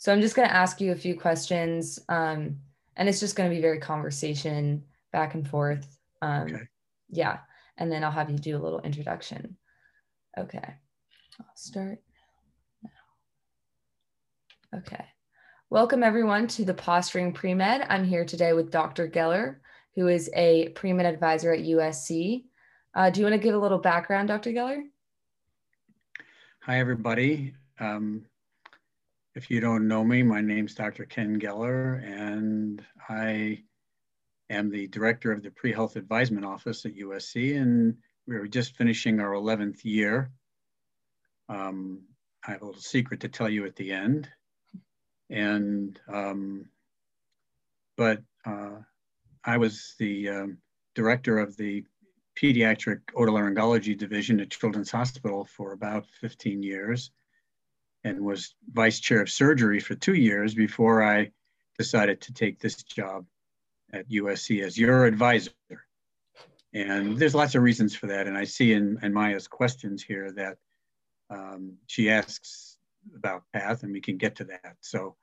So I'm just going to ask you a few questions, um, and it's just going to be very conversation back and forth. Um, okay. Yeah, and then I'll have you do a little introduction. Okay, I'll start now. Okay. Welcome everyone to the Posturing Pre-Med. I'm here today with Dr. Geller, who is a pre-med advisor at USC. Uh, do you want to give a little background, Dr. Geller? Hi, everybody. Um, if you don't know me, my name's Dr. Ken Geller, and I am the director of the Pre-Health Advisement Office at USC, and we are just finishing our 11th year. Um, I have a little secret to tell you at the end. And, um, but uh, I was the um, director of the pediatric otolaryngology division at Children's Hospital for about 15 years and was vice chair of surgery for two years before I decided to take this job at USC as your advisor. And there's lots of reasons for that. And I see in, in Maya's questions here that um, she asks about path and we can get to that. So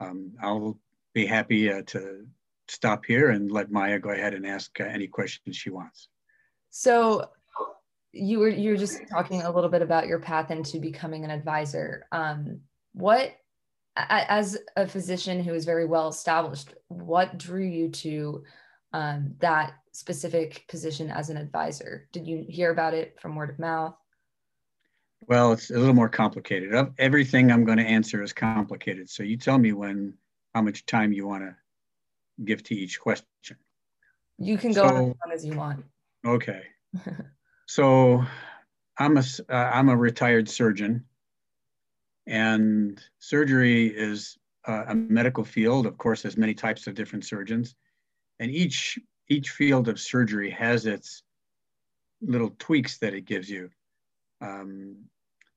um, I'll be happy uh, to stop here and let Maya go ahead and ask uh, any questions she wants. So you were you were just talking a little bit about your path into becoming an advisor. Um, what, as a physician who is very well established, what drew you to um, that specific position as an advisor? Did you hear about it from word of mouth? Well, it's a little more complicated. Everything I'm going to answer is complicated. So you tell me when, how much time you want to give to each question. You can go so, as long as you want. Okay. So I'm a, uh, I'm a retired surgeon and surgery is uh, a medical field. Of course, there's many types of different surgeons and each, each field of surgery has its little tweaks that it gives you. Um,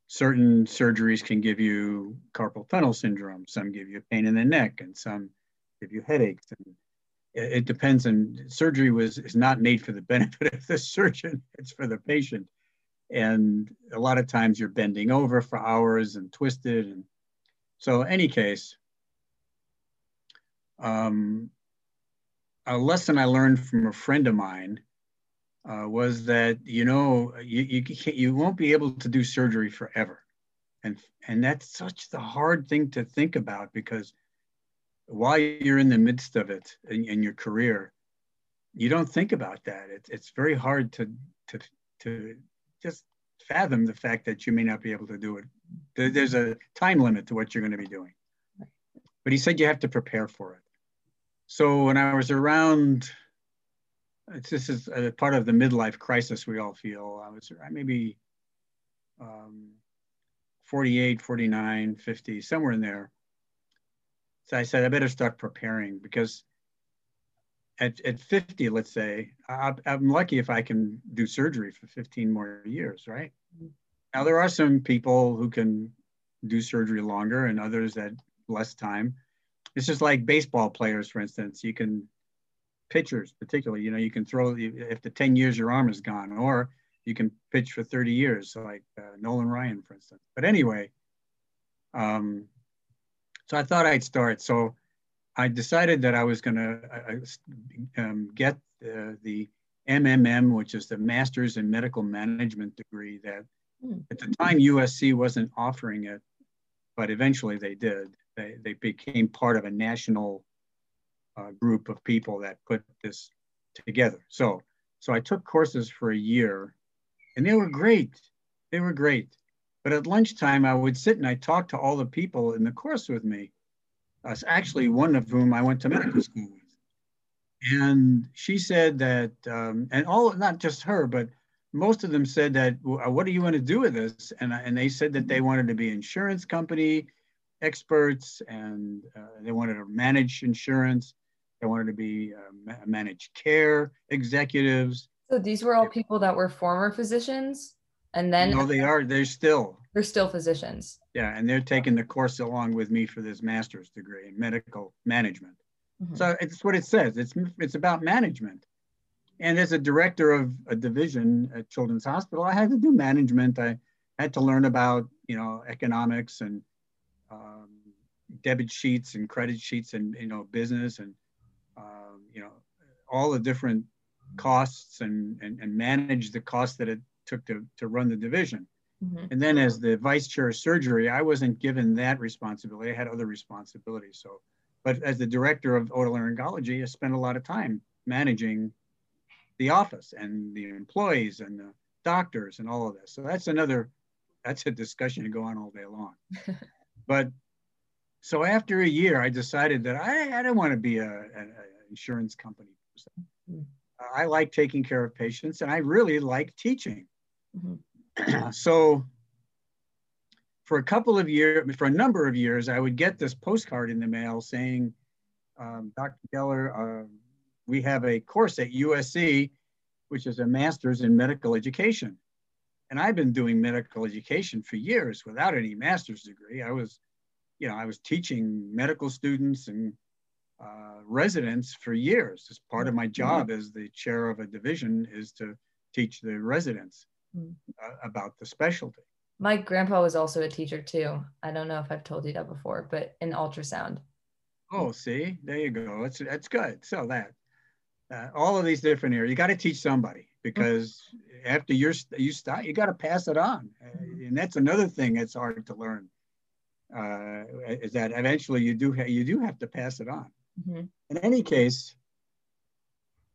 certain surgeries can give you carpal tunnel syndrome. Some give you pain in the neck and some give you headaches. And it depends on surgery was is not made for the benefit of the surgeon it's for the patient. And a lot of times you're bending over for hours and twisted and so any case um, a lesson i learned from a friend of mine uh, was that you know you, you, can't you won't be able to do surgery forever. And and that's such the hard thing to think about because while you're in the midst of it in, in your career, you don't think about that. It's, it's very hard to, to, to just fathom the fact that you may not be able to do it. There's a time limit to what you're going to be doing. But he said you have to prepare for it. So when I was around, this is a part of the midlife crisis we all feel. I was maybe um, 48, 49, 50, somewhere in there. So I said, I better start preparing because at, at 50, let's say, I, am lucky if I can do surgery for 15 more years, right? Mm-hmm. Now, there are some people who can do surgery longer and others that less time. It's just like baseball players, for instance. You can, pitchers particularly, you know, you can throw, if the 10 years your arm is gone, or you can pitch for 30 years, like uh, Nolan Ryan, for instance. But anyway, um, so I thought I'd start. So I decided that I was going to uh, um, get uh, the MMM, which is the Master's in Medical Management degree that mm. at the time USC wasn't offering it, but eventually they did. They, they became part of a national uh, group of people that put this together. So, so I took courses for a year and they were great. They were great. But at lunchtime, I would sit and I talk to all the people in the course with me. Uh, actually, one of whom I went to medical school with. And she said that, um, and all, not just her, but most of them said that, uh, what do you want to do with this? And, and they said that they wanted to be insurance company experts and uh, they wanted to manage insurance. They wanted to be uh, managed care executives. So these were all people that were former physicians? And then no, they are. They're still. They're still physicians. Yeah, and they're taking the course along with me for this master's degree in medical management. Mm-hmm. So it's what it says. It's it's about management. And as a director of a division at Children's Hospital, I had to do management. I had to learn about you know economics and um, debit sheets and credit sheets and you know business and um, you know all the different costs and, and and manage the costs that it took to to run the division. Mm-hmm. And then as the vice chair of surgery, I wasn't given that responsibility. I had other responsibilities. So, but as the director of otolaryngology, I spent a lot of time managing the office and the employees and the doctors and all of this. So that's another, that's a discussion to go on all day long. but so after a year, I decided that I, I don't want to be a, an insurance company person. Mm-hmm. I like taking care of patients and I really like teaching. Mm-hmm. so for a couple of years, for a number of years, I would get this postcard in the mail saying, um, Dr. Geller, uh, we have a course at USC, which is a master's in medical education. And I've been doing medical education for years without any master's degree. I was, you know, I was teaching medical students and uh, residents for years. As part of my job mm-hmm. as the chair of a division is to teach the residents. Uh, about the specialty. My grandpa was also a teacher too. I don't know if I've told you that before, but in ultrasound. Oh, see, there you go. That's that's good. So that uh, all of these different areas, you got to teach somebody because mm-hmm. after you're you start, you got to pass it on, mm-hmm. and that's another thing that's hard to learn. Uh, is that eventually you do ha- you do have to pass it on. Mm-hmm. In any case,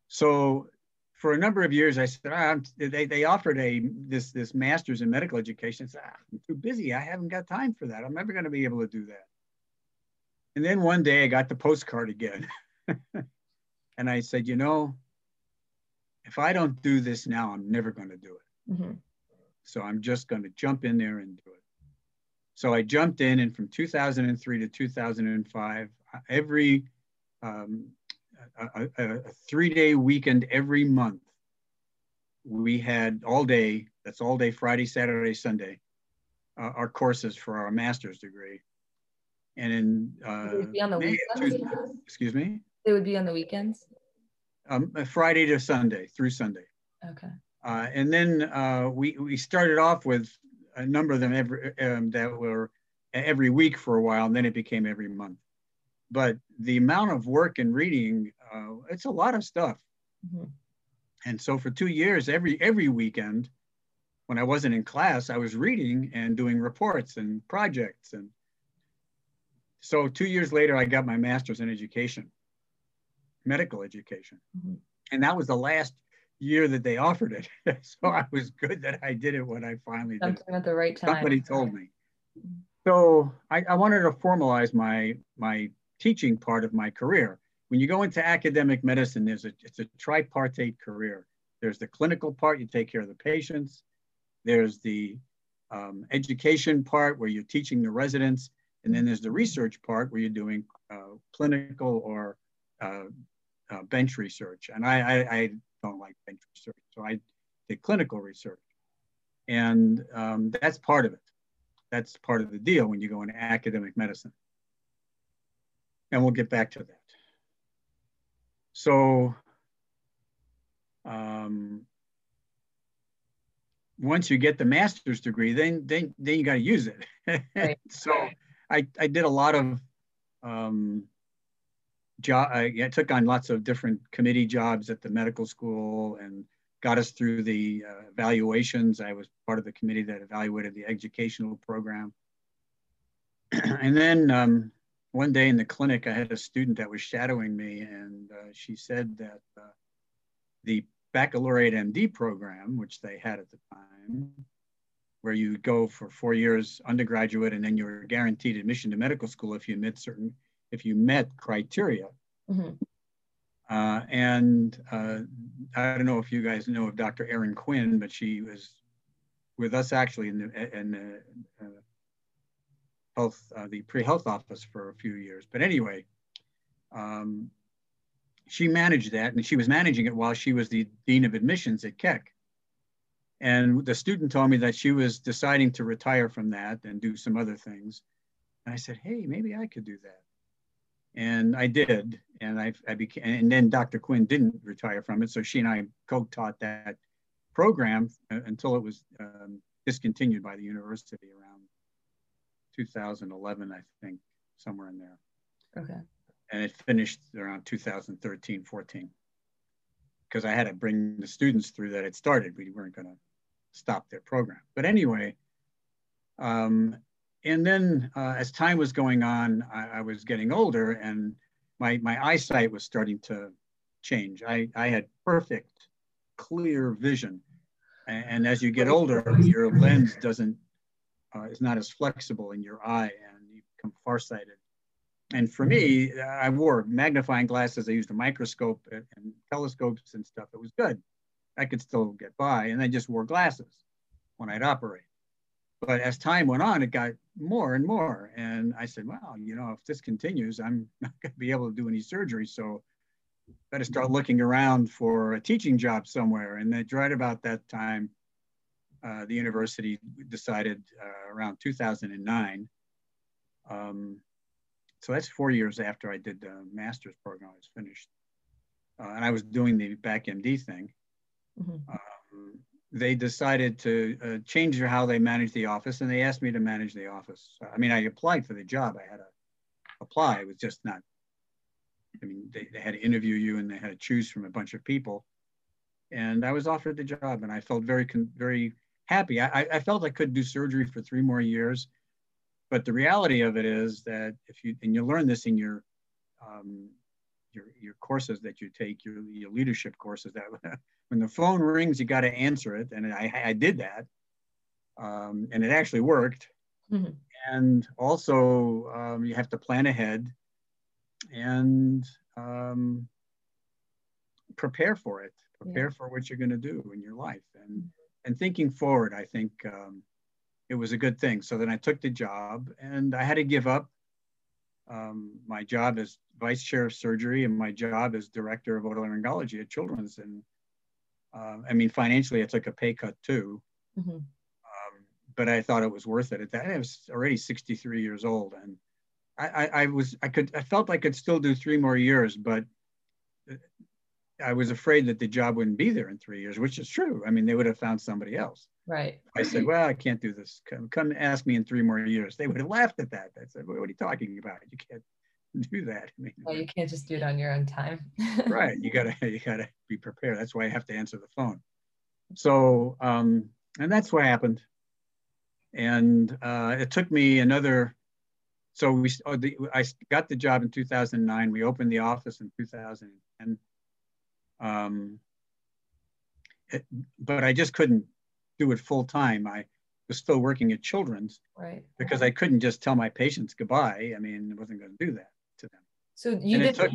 so for a number of years, I said, ah, they, they offered a this this master's in medical education. I said, ah, I'm too busy. I haven't got time for that. I'm never going to be able to do that. And then one day I got the postcard again. and I said, you know, if I don't do this now, I'm never going to do it. Mm-hmm. So I'm just going to jump in there and do it. So I jumped in, and from 2003 to 2005, every um, a, a, a three day weekend every month. We had all day, that's all day, Friday, Saturday, Sunday, uh, our courses for our master's degree. And in uh, be on the May, excuse me? They would be on the weekends? Um, uh, Friday to Sunday, through Sunday. Okay. Uh, and then uh, we, we started off with a number of them every, um, that were every week for a while, and then it became every month but the amount of work and reading, uh, it's a lot of stuff. Mm-hmm. And so for two years, every every weekend, when I wasn't in class, I was reading and doing reports and projects. And so two years later, I got my master's in education, medical education. Mm-hmm. And that was the last year that they offered it. so I was good that I did it when I finally Something did. It. at the right time. Somebody told me. Mm-hmm. So I, I wanted to formalize my my teaching part of my career. When you go into academic medicine, there's a, it's a tripartite career. There's the clinical part, you take care of the patients. There's the um, education part where you're teaching the residents. And then there's the research part where you're doing uh, clinical or uh, uh, bench research. And I, I, I, don't like bench research, so I did clinical research. And um, that's part of it. That's part of the deal when you go into academic medicine and we'll get back to that. So um, once you get the master's degree, then then then you got to use it. Right. so I I did a lot of um, job. I, I, took on lots of different committee jobs at the medical school and got us through the uh, evaluations. I was part of the committee that evaluated the educational program. and then um, one day in the clinic, I had a student that was shadowing me, and uh, she said that uh, the baccalaureate MD program, which they had at the time, where you go for four years undergraduate and then you were guaranteed admission to medical school if you met certain, if you met criteria. Mm-hmm. Uh, and uh, I don't know if you guys know of Dr. Erin Quinn, but she was with us actually in the, in the uh, health, uh, the pre-health office for a few years. But anyway, um, she managed that and she was managing it while she was the Dean of Admissions at Keck. And the student told me that she was deciding to retire from that and do some other things. And I said, hey, maybe I could do that. And I did. And I, I became, and then Dr. Quinn didn't retire from it. So she and I co-taught that program uh, until it was um, discontinued by the university around 2011, I think, somewhere in there. Okay. And it finished around 2013, 14. Because I had to bring the students through that it started. We weren't going to stop their program. But anyway, um, and then uh, as time was going on, I, I, was getting older and my, my eyesight was starting to change. I, I had perfect, clear vision. And, and as you get older, your lens doesn't, uh, is not as flexible in your eye and you become farsighted. And for me, I wore magnifying glasses. I used a microscope and telescopes and stuff. It was good. I could still get by. And I just wore glasses when I'd operate. But as time went on, it got more and more. And I said, well, you know, if this continues, I'm not going to be able to do any surgery. So better start looking around for a teaching job somewhere. And then right about that time, uh, the university decided uh, around 2009. Um, so that's four years after I did the master's program, I was finished. Uh, and I was doing the back MD thing. Mm-hmm. Um, they decided to uh, change how they manage the office and they asked me to manage the office. I mean, I applied for the job. I had to apply. It was just not, I mean, they, they had to interview you and they had to choose from a bunch of people. And I was offered the job and I felt very, very happy. I, I felt I could do surgery for three more years. But the reality of it is that if you, and you learn this in your, um, your, your courses that you take, your, your leadership courses that when the phone rings, you got to answer it. And I, I did that. Um, and it actually worked. Mm-hmm. And also, um, you have to plan ahead and um, prepare for it, prepare yeah. for what you're going to do in your life. And, and thinking forward, I think um, it was a good thing. So then I took the job and I had to give up um, my job as vice chair of surgery and my job as director of otolaryngology at Children's. And uh, I mean, financially, I took a pay cut too. Mm-hmm. Um, but I thought it was worth it. At that, I was already 63 years old, and I, I, I, was, I could, I felt I could still do three more years, but I was afraid that the job wouldn't be there in three years, which is true. I mean, they would have found somebody else. Right. I said, well, I can't do this. Come, come ask me in three more years. They would have laughed at that. I said, what are you talking about? You can't do that. I mean, well, you can't just do it on your own time. right. You gotta you gotta be prepared. That's why I have to answer the phone. So um, and that's what happened. And uh, it took me another. So we oh, the, I got the job in 2009. We opened the office in 2010. Um, it, but I just couldn't do it full time. I was still working at Children's, right? Because I couldn't just tell my patients goodbye. I mean, I wasn't going to do that to them. So you did took,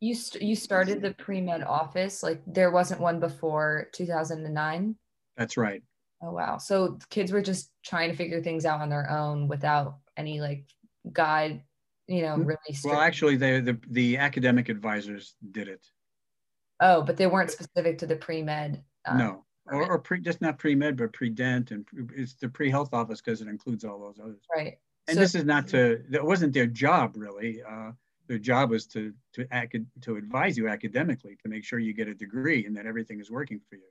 you st- you started the pre med office like there wasn't one before 2009. That's right. Oh wow! So kids were just trying to figure things out on their own without any like guide, you know, really. Strict- well, actually, they, the the academic advisors did it. Oh, but they weren't specific to the pre med. Um, no, or, or pre, just not pre med, but pre dent, and it's the pre health office because it includes all those others. Right and so, this is not to that wasn't their job really uh, their job was to to acad- to advise you academically to make sure you get a degree and that everything is working for you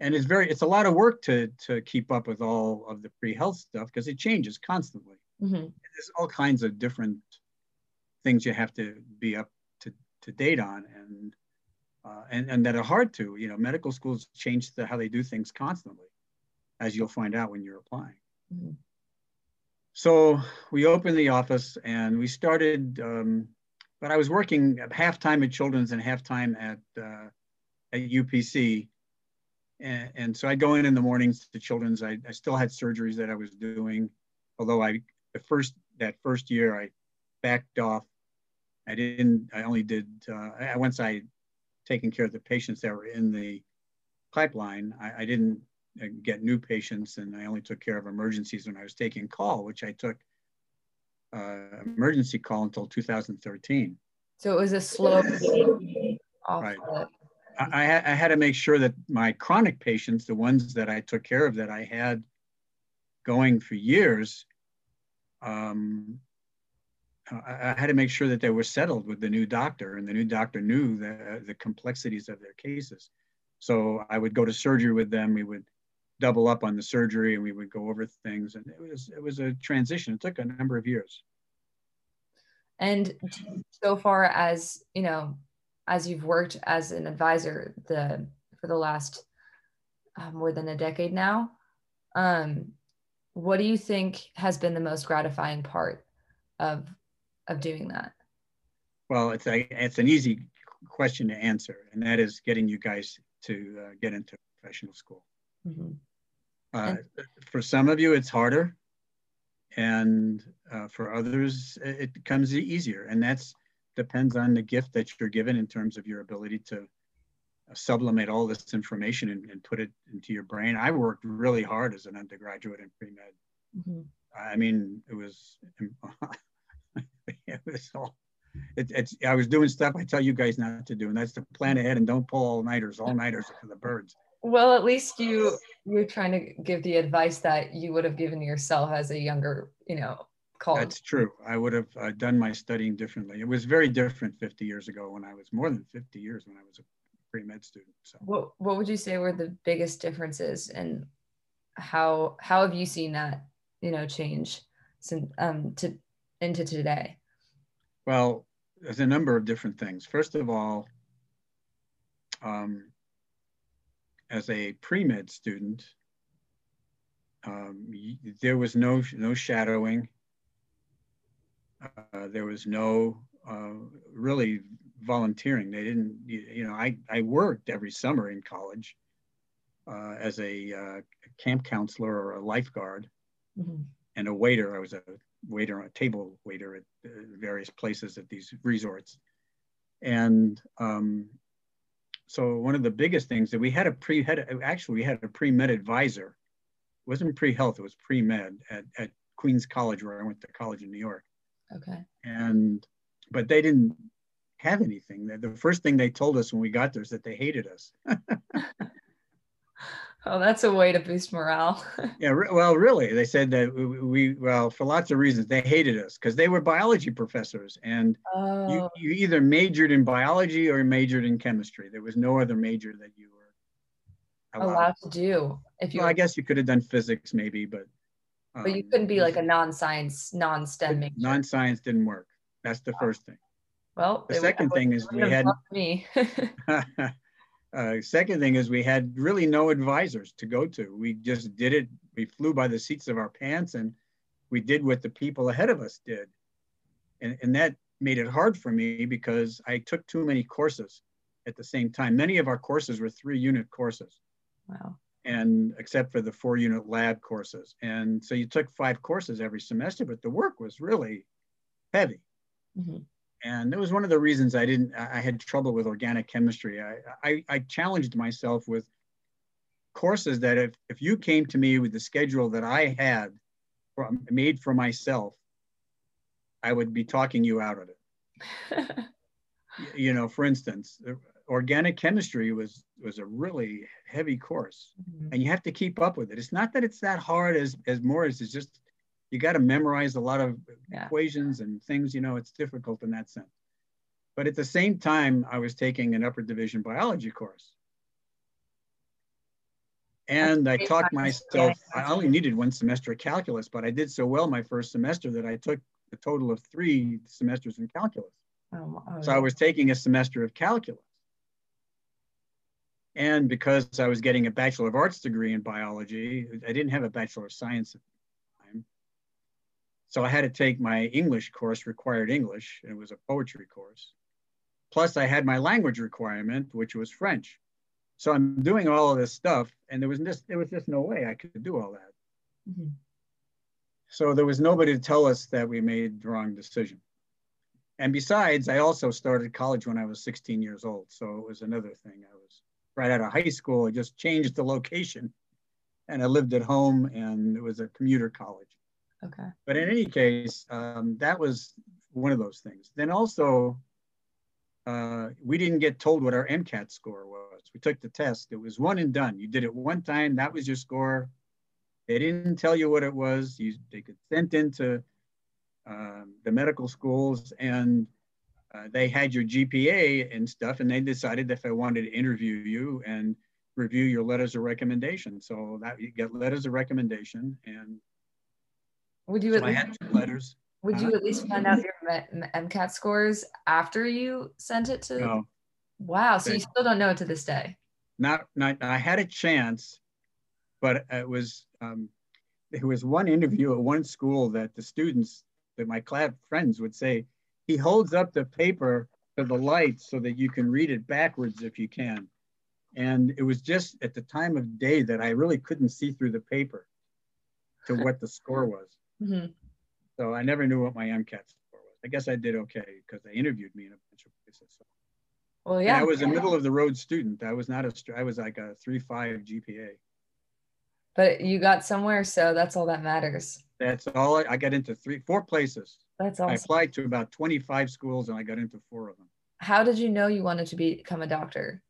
and it's very it's a lot of work to to keep up with all of the pre-health stuff because it changes constantly mm-hmm. there's all kinds of different things you have to be up to, to date on and uh, and and that are hard to you know medical schools change the, how they do things constantly as you'll find out when you're applying mm-hmm. So we opened the office and we started, um, but I was working half time at Children's and half time at, uh, at USC. And, and, so I'd go in in the mornings to Children's. I, I still had surgeries that I was doing, although I, the first, that first year I backed off. I didn't, I only did, uh, once I taken care of the patients that were in the pipeline, I, I didn't get new patients, and I only took care of emergencies when I was taking call, which I took uh, emergency call until 2013. So it was a slow right. I, I, had to make sure that my chronic patients, the ones that I took care of that I had going for years, um, I, I had to make sure that they were settled with the new doctor, and the new doctor knew the, the complexities of their cases. So I would go to surgery with them. We would double up on the surgery and we would go over things and it was it was a transition it took a number of years And so far as, you know, as you've worked as an advisor the for the last uh, more than a decade now, um, what do you think has been the most gratifying part of of doing that? Well, it's a it's an easy question to answer, and that is getting you guys to uh, get into professional school. Mm-hmm. Uh, for some of you, it's harder, and uh, for others, it becomes easier, and that's depends on the gift that you're given in terms of your ability to uh, sublimate all this information and, and, put it into your brain. I worked really hard as an undergraduate in pre med. Mm-hmm. I mean, it was it was all it, it's I was doing stuff I tell you guys not to do, and that's to plan ahead and don't pull all nighters. All nighters for the birds. Well, at least you you're trying to give the advice that you would have given yourself as a younger, you know, college. That's true. I would have uh, done my studying differently. It was very different 50 years ago when I was more than 50 years when I was a pre-med student. So what what would you say were the biggest differences and how how have you seen that, you know, change since um to into today? Well, there's a number of different things. First of all, um, as a pre-med student, um, there was no no shadowing. Uh, there was no uh, really volunteering. They didn't, you, you, know, I, I worked every summer in college uh, as a uh, camp counselor or a lifeguard mm-hmm. and a waiter. I was a waiter, on a table waiter at uh, various places at these resorts. And um, so one of the biggest things that we had a pre had actually we had a pre med advisor. It wasn't pre health, it was pre med at, at Queens College where I went to college in New York. Okay. And but they didn't have anything. The first thing they told us when we got there is that they hated us. Oh, that's a way to boost morale. yeah, re- well, really, they said that we, we, well, for lots of reasons, they hated us because they were biology professors, and oh. you, you either majored in biology or majored in chemistry. There was no other major that you were allowed, allowed to do. If you, well, I guess you could have done physics, maybe, but um, but you um, couldn't be like a non-science, non-STEM major. Non-science didn't work. That's the first thing. Well, the second thing is we had me. Uh, second thing is we had really no advisors to go to. We just did it. We flew by the seats of our pants and we did what the people ahead of us did. And, and that made it hard for me because I took too many courses at the same time. Many of our courses were three unit courses. Wow. And except for the four unit lab courses. And so you took five courses every semester, but the work was really heavy. Mm-hmm and that was one of the reasons I didn't. I had trouble with organic chemistry. I, I, I challenged myself with courses that if if you came to me with the schedule that I had from, made for myself, I would be talking you out of it. you know, for instance, organic chemistry was was a really heavy course, mm-hmm. and you have to keep up with it. It's not that it's that hard as as more as it's just you got to memorize a lot of yeah. equations and things, you know, it's difficult in that sense. But at the same time, I was taking an upper division biology course. And I taught myself, I only needed one semester of calculus, but I did so well my first semester that I took a total of three semesters in calculus. Oh, oh, so I was taking a semester of calculus. And because I was getting a Bachelor of Arts degree in biology, I didn't have a Bachelor of Science so I had to take my English course, required English, and it was a poetry course. Plus, I had my language requirement, which was French. So I'm doing all of this stuff, and there was just there was just no way I could do all that. Mm-hmm. So there was nobody to tell us that we made the wrong decision. And besides, I also started college when I was 16 years old. So it was another thing. I was right out of high school. I just changed the location and I lived at home and it was a commuter college. Okay. But in any case, um, that was one of those things. Then also, uh, we didn't get told what our MCAT score was. We took the test. It was one and done. You did it one time. That was your score. They didn't tell you what it was. You, they could sent into um, the medical schools and uh, they had your GPA and stuff. And they decided if I wanted to interview you and review your letters of recommendation. So that you get letters of recommendation and would you so I had two letters. Would you at least find out your MCAT scores after you sent it to? No. Wow. So you still don't know it to this day. Not, not. I had a chance, but it was um, there was one interview at one school that the students, that my class friends would say, he holds up the paper to the light so that you can read it backwards if you can. And it was just at the time of day that I really couldn't see through the paper to what the score was. Mm-hmm. So I never knew what my MCAT score was. I guess I did okay because they interviewed me in a bunch of places. So. Well, yeah. And I was a middle of the road student. I was not a, I was like a three five GPA. But you got somewhere, so that's all that matters. That's all I, I got into three, four places. That's awesome. I applied to about 25 schools and I got into four of them. How did you know you wanted to become a doctor?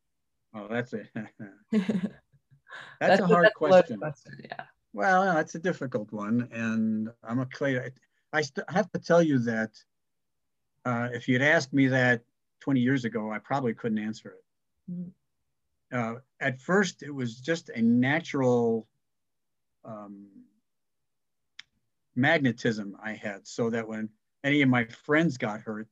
Oh, that's it. that's, that's, a hard question. question. Yeah. Well, that's a difficult one. And I'm a clay. I, I have to tell you that uh, if you'd asked me that 20 years ago, I probably couldn't answer it. Mm. Uh, at first, it was just a natural um, magnetism I had, so that when any of my friends got hurt,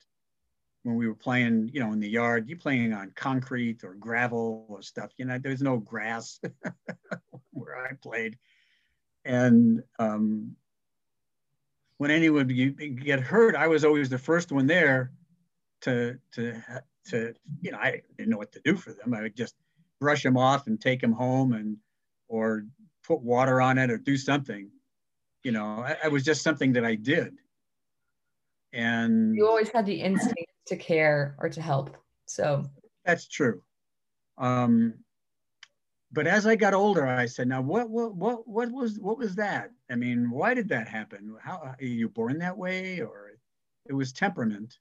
when we were playing, you know, in the yard, you playing on concrete or gravel or stuff, you know, there's no grass where I played. And um, when anyone would get hurt, I was always the first one there to, to, to, you know, I didn't know what to do for them. I would just brush them off and take them home and, or put water on it or do something. You know, it was just something that I did. And you always had the instinct to care or to help. So that's true. Um, but as I got older, I said, "Now, what, what, what, what was, what was that? I mean, why did that happen? How are you born that way, or it was temperament?"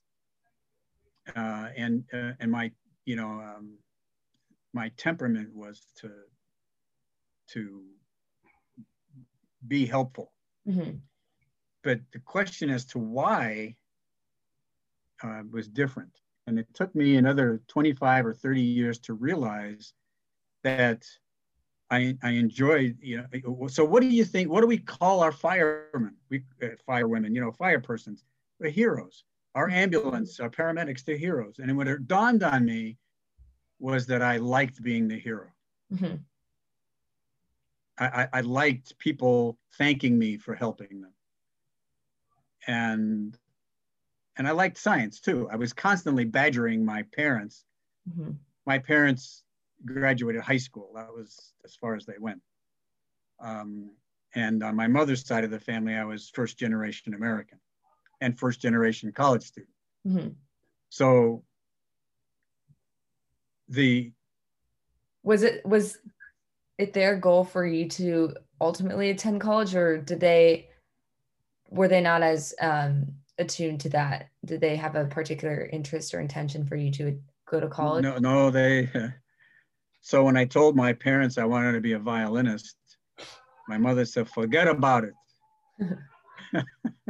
Uh, and uh, and my, you know, um, my temperament was to to be helpful. Mm-hmm. But the question as to why uh, was different. And it took me another 25 or 30 years to realize that I, I enjoyed, you know, so what do you think, what do we call our firemen, we, uh, firewomen, you know, fire persons, the heroes, our ambulance, our paramedics, the heroes. And what it dawned on me was that I liked being the hero. Mm-hmm. I, I, liked people thanking me for helping them. And and I liked science too. I was constantly badgering my parents. Mm-hmm. My parents graduated high school. That was as far as they went. Um, and on my mother's side of the family, I was first generation American and first generation college student. Mm-hmm. So the was it was it their goal for you to ultimately attend college or did they were they not as um, attuned to that did they have a particular interest or intention for you to go to college no no they so when i told my parents i wanted to be a violinist my mother said forget about it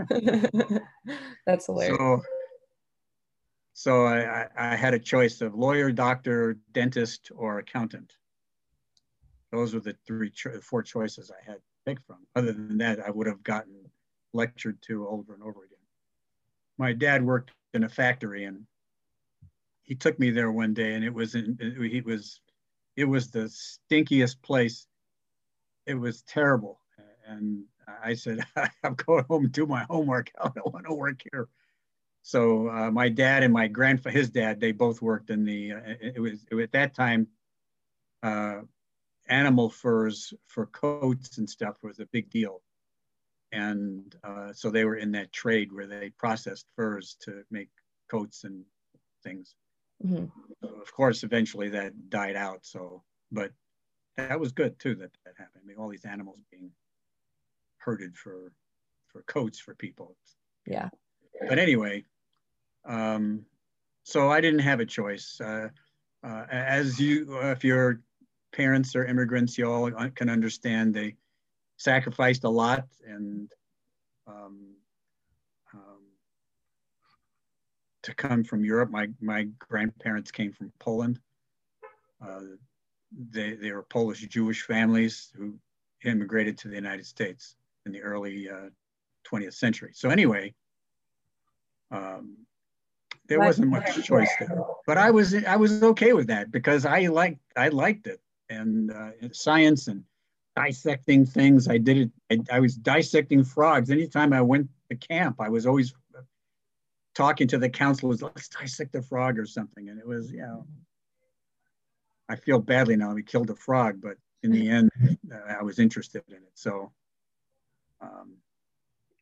that's hilarious so, so I, I had a choice of lawyer doctor dentist or accountant those were the three, four choices I had to pick from. Other than that, I would have gotten lectured to over and over again. My dad worked in a factory, and he took me there one day, and it was in, it was it was the stinkiest place. It was terrible, and I said, "I'm going home and do my homework. I don't want to work here." So uh, my dad and my grandfather, his dad, they both worked in the. Uh, it, was, it was at that time. Uh, animal furs for coats and stuff was a big deal. And uh, so they were in that trade where they processed furs to make coats and things. Mm-hmm. of course, eventually that died out. So, but that was good too that that happened. I mean, all these animals being herded for for coats for people. Yeah. But anyway, um, so I didn't have a choice. Uh, uh, as you, uh, if you're parents are immigrants, you all can understand they sacrificed a lot and um, to come from Europe. My, my grandparents came from Poland. Uh, they, they were Polish Jewish families who immigrated to the United States in the early uh, 20th century. So anyway, um, there wasn't much choice there. But I was I was okay with that because I liked I liked it and uh, science and dissecting things. I did it. I, I, was dissecting frogs. Anytime I went to camp, I was always talking to the counselors. Let's dissect the frog or something. And it was you know. I feel badly now. We killed a frog, but in the end, uh, I was interested in it. So. Um,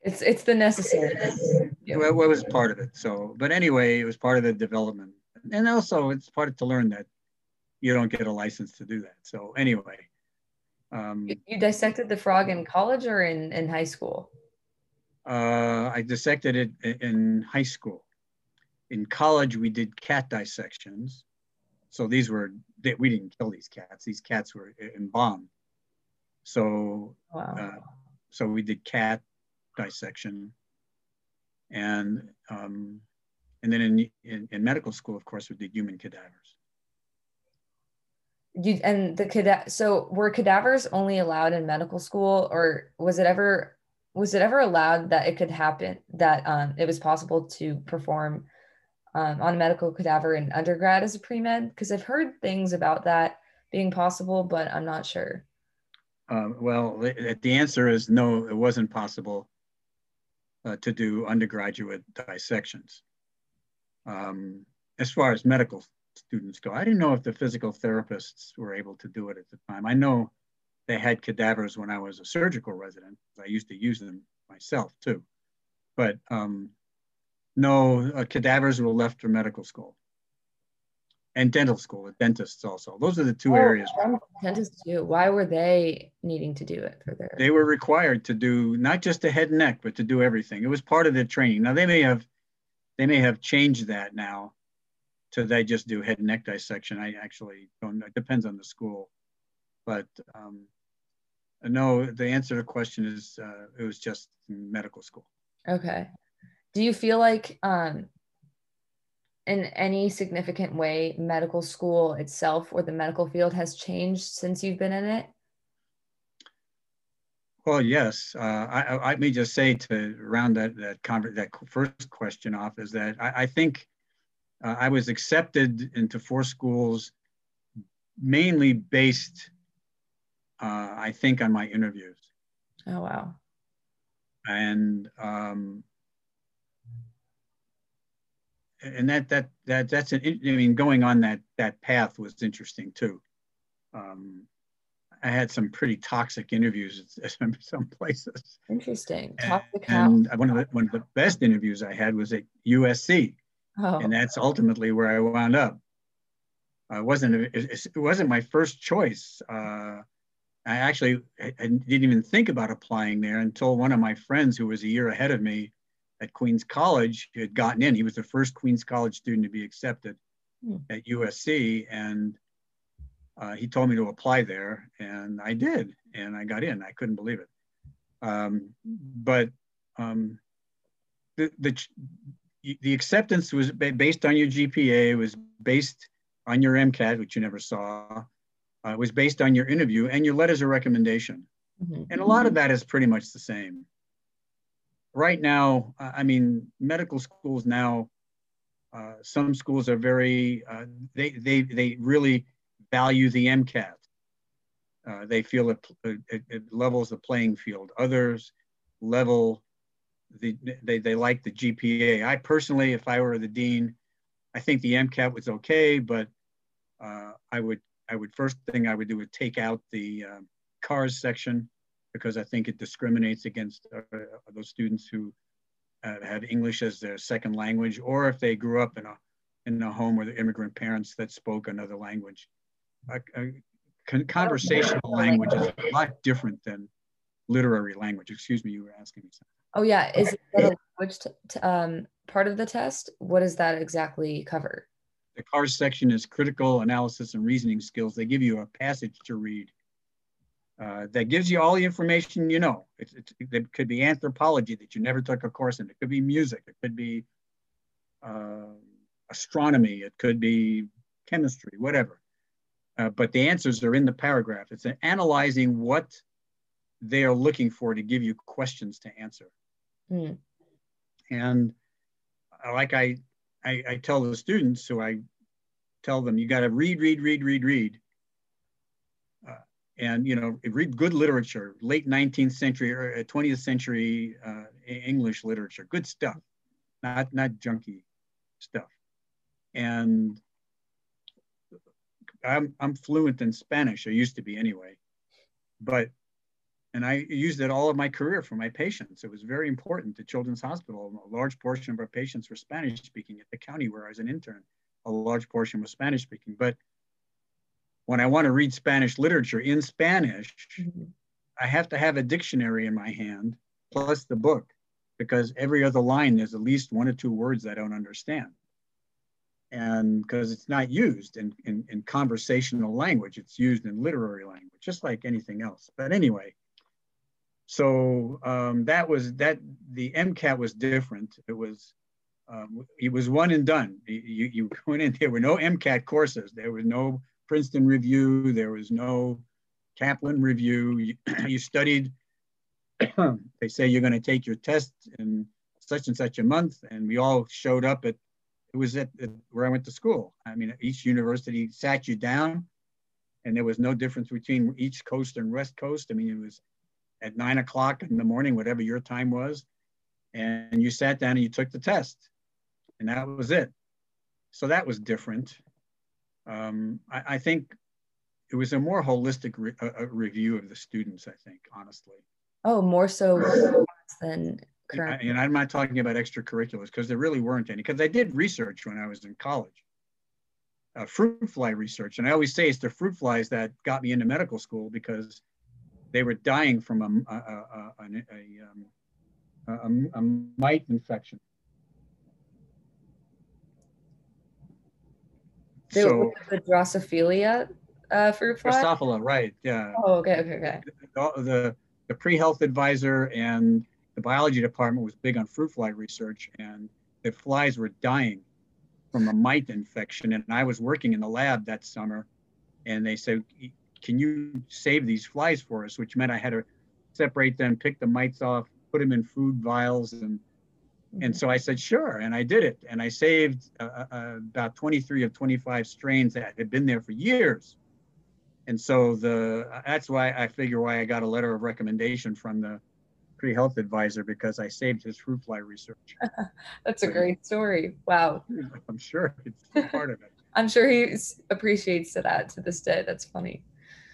it's it's the necessary. Yeah. Well, it was part of it. So, but anyway, it was part of the development, and also it's part of to learn that you don't get a license to do that. So anyway. Um, you dissected the frog in college or in, in high school? Uh, I dissected it in high school. In college, we did cat dissections. So these were, we didn't kill these cats. These cats were embalmed. So, wow. uh, so we did cat dissection. And, um, and then in, in, in medical school, of course, we did human cadavers you and the cadaver so were cadavers only allowed in medical school or was it ever was it ever allowed that it could happen that um, it was possible to perform um, on a medical cadaver in undergrad as a pre-med because i've heard things about that being possible but i'm not sure um, well the answer is no it wasn't possible uh, to do undergraduate dissections um, as far as medical students go. I didn't know if the physical therapists were able to do it at the time. I know they had cadavers when I was a surgical resident. I used to use them myself too. But um, no, uh, cadavers were left for medical school and dental school, the dentists also. Those are the two oh, areas. Dentists too. Why were they needing to do it for their? They were required to do not just the head and neck, but to do everything. It was part of their training. Now they may have, they may have changed that now to they just do head and neck dissection. I actually don't know. It depends on the school. But um, no, the answer to the question is uh, it was just medical school. Okay. Do you feel like um, in any significant way medical school itself or the medical field has changed since you've been in it? Well, yes. Uh, I, I, may just say to round that that, conver- that first question off is that I, I think uh, I was accepted into four schools mainly based, uh, I think, on my interviews. Oh, wow. And, um, and that, that, that, that's an, I mean, going on that, that path was interesting too. Um, I had some pretty toxic interviews at some places. Interesting. Toxic and, and one of the one of the best interviews I had was at USC, Oh. And that's ultimately where I wound up. It wasn't it, it wasn't my first choice. Uh, I actually I didn't even think about applying there until one of my friends, who was a year ahead of me at Queens College, had gotten in. He was the first Queens College student to be accepted hmm. at USC, and uh, he told me to apply there, and I did, and I got in. I couldn't believe it. Um, but um, the, the the acceptance was based on your GPA, was based on your MCAT, which you never saw, uh, was based on your interview and your letters of recommendation. Mm-hmm. And a lot of that is pretty much the same. Right now, I mean, medical schools now, uh, some schools are very, uh, they, they, they really value the MCAT. Uh, they feel it, it, it levels the playing field. Others level the, they, they like the GPA. I personally, if I were the dean, I think the MCAT was okay, but uh, I would I would first thing I would do would take out the uh, CARS section because I think it discriminates against uh, those students who uh, have English as their second language, or if they grew up in a in a home with immigrant parents that spoke another language. A conversational language is a lot different than literary language. Excuse me, you were asking me something. Oh yeah, is that a language t- t- um, part of the test? What does that exactly cover? The CARS section is critical analysis and reasoning skills. They give you a passage to read uh, that gives you all the information you know. It's, it's, it could be anthropology that you never took a course in. It could be music. It could be uh, astronomy. It could be chemistry, whatever. Uh, but the answers are in the paragraph. It's analyzing what they are looking for to give you questions to answer. Mm. And like I, I, I tell the students who I tell them, you got to read, read, read, read, read. Uh, and, you know, read good literature, late 19th century or 20th uh, century uh, English literature, good stuff, not, not junky stuff. And I'm, I'm fluent in Spanish. I used to be anyway, but, and I used it all of my career for my patients. It was very important to Children's Hospital. A large portion of our patients were Spanish speaking at the county where I was an intern. A large portion was Spanish speaking, but when I want to read Spanish literature in Spanish, mm-hmm. I have to have a dictionary in my hand plus the book because every other line there's at least one or two words I don't understand and because it's not used in, in, in, conversational language, it's used in literary language, just like anything else. But anyway, so um, that was that the MCAT was different. It was um, it was one and done. You, you went in, there were no MCAT courses. There was no Princeton review. There was no Kaplan review. You, you studied, they say you're going to take your test in such and such a month. And we all showed up at it was at, at, where I went to school. I mean, each university sat you down, and there was no difference between East Coast and West Coast. I mean, it was at nine o'clock in the morning, whatever your time was, and you sat down and you took the test, and that was it. So that was different. Um, I, I, think it was a more holistic re- a, a review of the students. I think, honestly. Oh, more so than Correct. And I'm not talking about extracurriculars because there really weren't any. Because I did research when I was in college, uh, fruit fly research, and I always say it's the fruit flies that got me into medical school because they were dying from a, a, a, a, um, a mite infection. They so, the Drosophila uh, fruit fly. Drosophila, right? Yeah. Oh, okay, okay, okay. The, the, the pre-health advisor and the biology department was big on fruit fly research, and the flies were dying from a mite infection. And I was working in the lab that summer, and they said, "Can you save these flies for us?" Which meant I had to separate them, pick the mites off, put them in food vials, and and so I said, "Sure," and I did it, and I saved uh, uh, about 23 of 25 strains that had been there for years. And so the that's why I figure why I got a letter of recommendation from the pre-health advisor because I saved his fruit fly research. That's a great story. Wow. I'm sure it's part of it. I'm sure he appreciates that to this day. That's funny.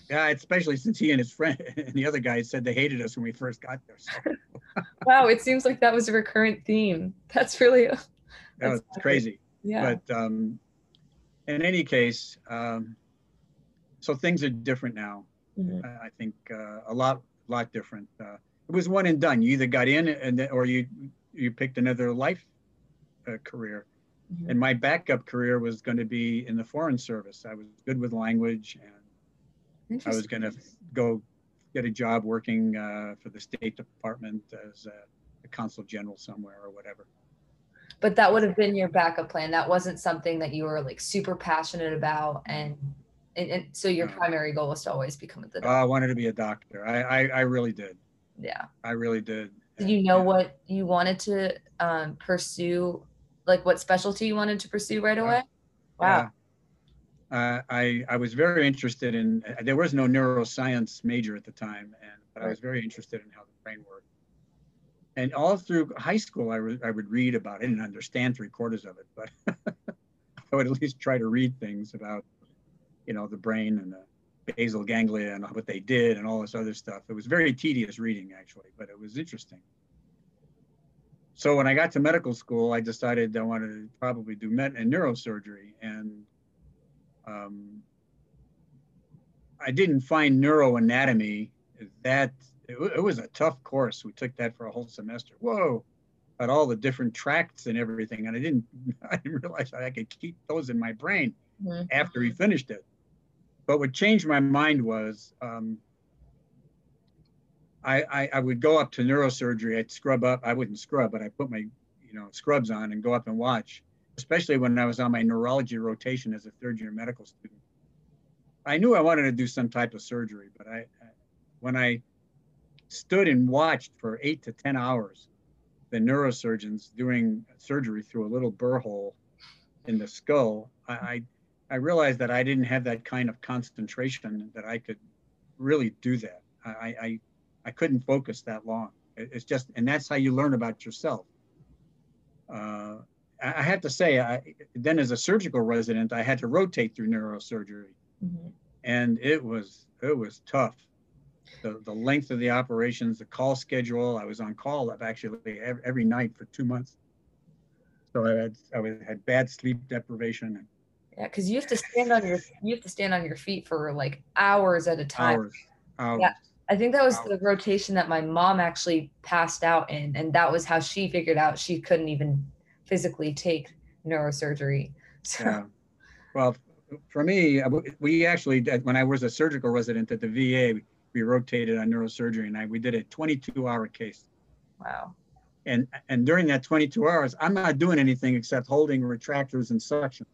Yeah, especially since he and his friend and the other guy said they hated us when we first got there. So. wow, it seems like that was a recurrent theme. That's really that's that was crazy. Yeah. But um, in any case, um, so things are different now. Mm-hmm. I think uh, a lot, lot different. Uh, it was one and done. You either got in and then, or you you picked another life uh, career. Mm-hmm. And my backup career was going to be in the foreign service. I was good with language, and I was going to go get a job working uh, for the State Department as a, a consul general somewhere or whatever. But that would have been your backup plan. That wasn't something that you were like super passionate about, and and, and so your no. primary goal was to always become a doctor. Uh, I wanted to be a doctor. I, I, I really did yeah i really did did you know what you wanted to um, pursue like what specialty you wanted to pursue right away wow uh, I, I was very interested in there was no neuroscience major at the time and but i was very interested in how the brain worked and all through high school I, re- I would read about it I didn't understand three quarters of it but i would at least try to read things about you know the brain and the basal ganglia and what they did and all this other stuff. It was very tedious reading actually, but it was interesting. So when I got to medical school, I decided I wanted to probably do med and neurosurgery, and um, I didn't find neuroanatomy that it, it, was a tough course. We took that for a whole semester. Whoa, about all the different tracts and everything, and I didn't I didn't realize I could keep those in my brain mm-hmm. after we finished it. But what changed my mind was um, I, I, I would go up to neurosurgery. I'd scrub up. I wouldn't scrub, but I put my you know scrubs on and go up and watch. Especially when I was on my neurology rotation as a third year medical student. I knew I wanted to do some type of surgery, but I, when I stood and watched for eight to ten hours the neurosurgeons doing surgery through a little burr hole in the skull, I, I, I realized that I didn't have that kind of concentration that I could really do that. I, I, I couldn't focus that long. It's just, and that's how you learn about yourself. Uh, I have to say, I, then as a surgical resident, I had to rotate through neurosurgery, mm-hmm. and it was it was tough. The, the length of the operations, the call schedule. I was on call up actually every, every night for two months. So I had I was, had bad sleep deprivation. Yeah, because you have to stand on your you have to stand on your feet for like hours at a time. Hours. Hours. Yeah. I think that was the rotation that my mom actually passed out in, and that was how she figured out she couldn't even physically take neurosurgery. So. Yeah. Well, for me, we actually, when I was a surgical resident at the VA, we rotated on neurosurgery, and I, we did a 22-hour case. Wow. And and during that 22 hours, I'm not doing anything except holding retractors and suction,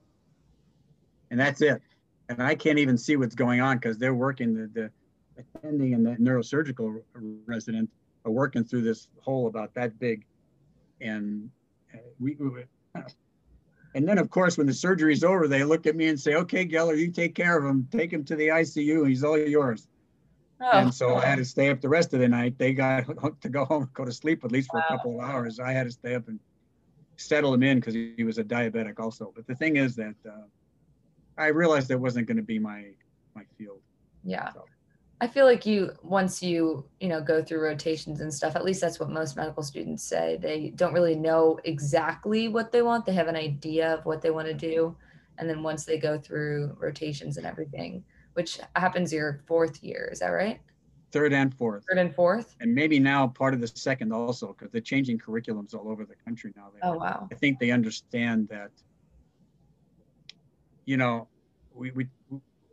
and that's it. And I can't even see what's going on because they're working the, the attending and the neurosurgical resident are working through this hole about that big, and we, we and then of course when the surgery is over, they look at me and say, "Okay, Geller, you take care of him. Take him to the ICU. He's all yours." Oh. And so I had to stay up the rest of the night. They got to go home, go to sleep at least for wow. a couple of hours. I had to stay up and settle him in because he was a diabetic also. But the thing is that uh, I realized that wasn't going to be my my field. Yeah. So. I feel like you once you you know go through rotations and stuff. At least that's what most medical students say. They don't really know exactly what they want. They have an idea of what they want to do, and then once they go through rotations and everything, which happens your fourth year, is that right? Third and fourth. Third and fourth. And maybe now part of the second also, because they're changing curriculums all over the country now. They, oh wow! I think they understand that. You know, we we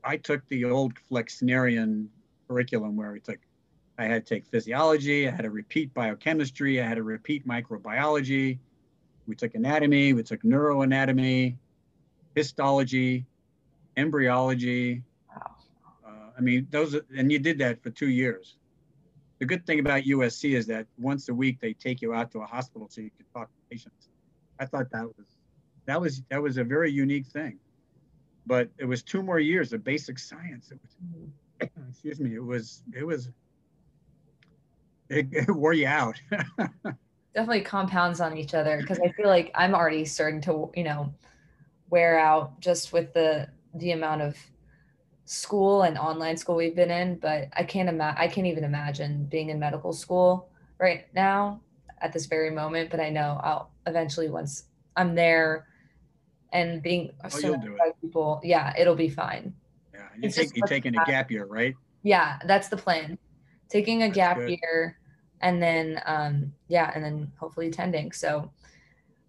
I took the old Flexnerian curriculum where we took, I had to take physiology, I had to repeat biochemistry, I had to repeat microbiology. We took anatomy, we took neuroanatomy, histology, embryology. Wow. Uh, I mean, those, and you did that for two years. The good thing about USC is that once a week they take you out to a hospital so you can talk to patients. I thought that was that was that was a very unique thing. But it was two more years of basic science. It was, mm-hmm. excuse me, it was it was it, it wore you out. Definitely compounds on each other because I feel like I'm already starting to, you know, wear out just with the the amount of school and online school we've been in. But I can't imagine I can't even imagine being in medical school right now at this very moment. But I know I'll eventually once I'm there and being oh, surrounded by people, yeah, it'll be fine. You take you taking a gap year, right? Yeah, that's the plan. Taking a that's gap good. year, and then um, yeah, and then hopefully attending. So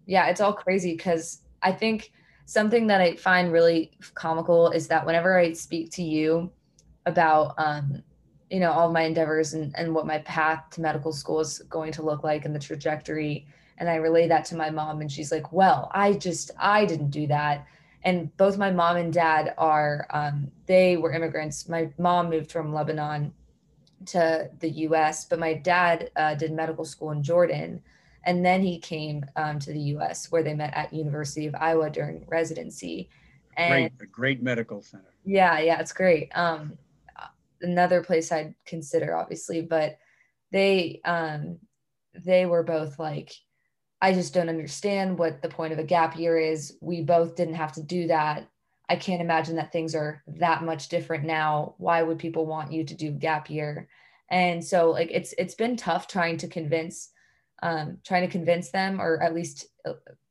yeah, it's all crazy because I think something that I find really comical is that whenever I speak to you about um, you know all my endeavors and, and what my path to medical school is going to look like and the trajectory and i relay that to my mom and she's like well i just i didn't do that and both my mom and dad are um, they were immigrants. My mom moved from lebanon to the us but my dad uh, did medical school in jordan. And then he came um, to the us where they met at university of iowa during residency. And great, a great medical center. Yeah yeah it's great. Um, another place i'd consider obviously but they um, they were both like I just don't understand what the point of a gap year is. We both didn't have to do that. I can't imagine that things are that much different now. Why would people want you to do gap year? And so like it's it's been tough trying to convince um, trying to convince them or at least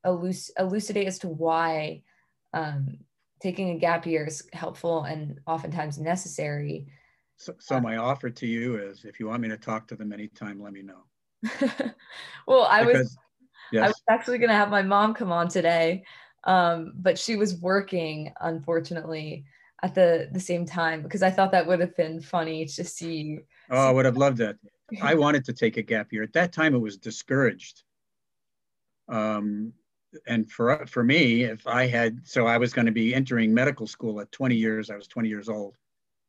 eluc- elucidate as to why um, taking a gap year is helpful and oftentimes necessary. So, so my offer to you is if you want me to talk to them anytime, let me know. well, I because was Yes. I was actually going to have my mom come on today, um, but she was working, unfortunately, at the the same time because I thought that would have been funny to see. Oh, I would have loved that. I wanted to take a gap year. At that time, it was discouraged. Um, and for for me, if I had, so I was going to be entering medical school at 20 years. I was 20 years old.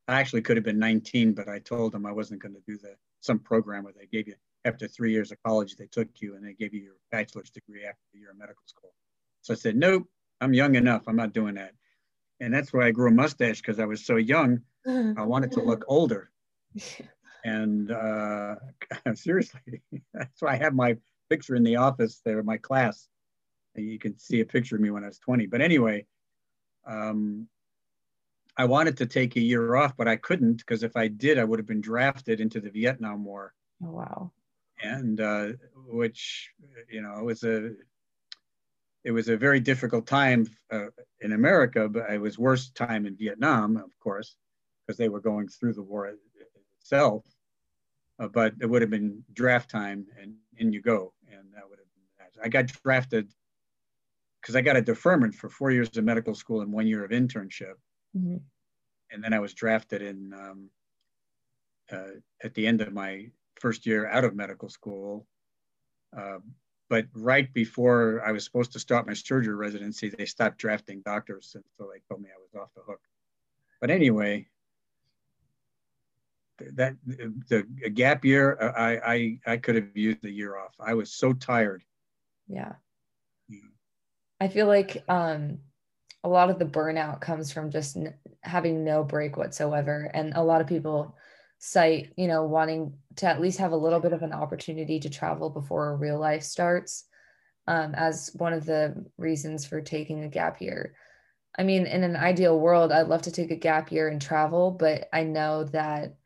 I actually could have been 19, but I told them I wasn't going to do the some program where they gave you after three years of college, they took you and they gave you your bachelor's degree after a year of medical school. So I said, nope, I'm young enough. I'm not doing that. And that's why I grew a mustache because I was so young. I wanted to look older. And uh, seriously, that's why I have my picture in the office there, in my class. And you can see a picture of me when I was 20. But anyway, um, I wanted to take a year off, but I couldn't because if I did, I would have been drafted into the Vietnam War. Oh, wow. And uh, which, you know, was a it was a very difficult time uh, in America, but it was worse time in Vietnam, of course, because they were going through the war itself. Uh, but it would have been draft time, and in you go, and that would have been that. I got drafted because I got a deferment for four years of medical school and one year of internship, mm-hmm. and then I was drafted in um, uh, at the end of my first year out of medical school. Uh, but right before I was supposed to start my surgery residency, they stopped drafting doctors, and so they told me I was off the hook. But anyway, that the gap year, I I I could have used the year off. I was so tired. Yeah. yeah. I feel like um, a lot of the burnout comes from just n- having no break whatsoever, and a lot of people cite, you know, wanting to at least have a little bit of an opportunity to travel before real life starts um, as one of the reasons for taking a gap year. I mean, in an ideal world, I'd love to take a gap year and travel, but I know that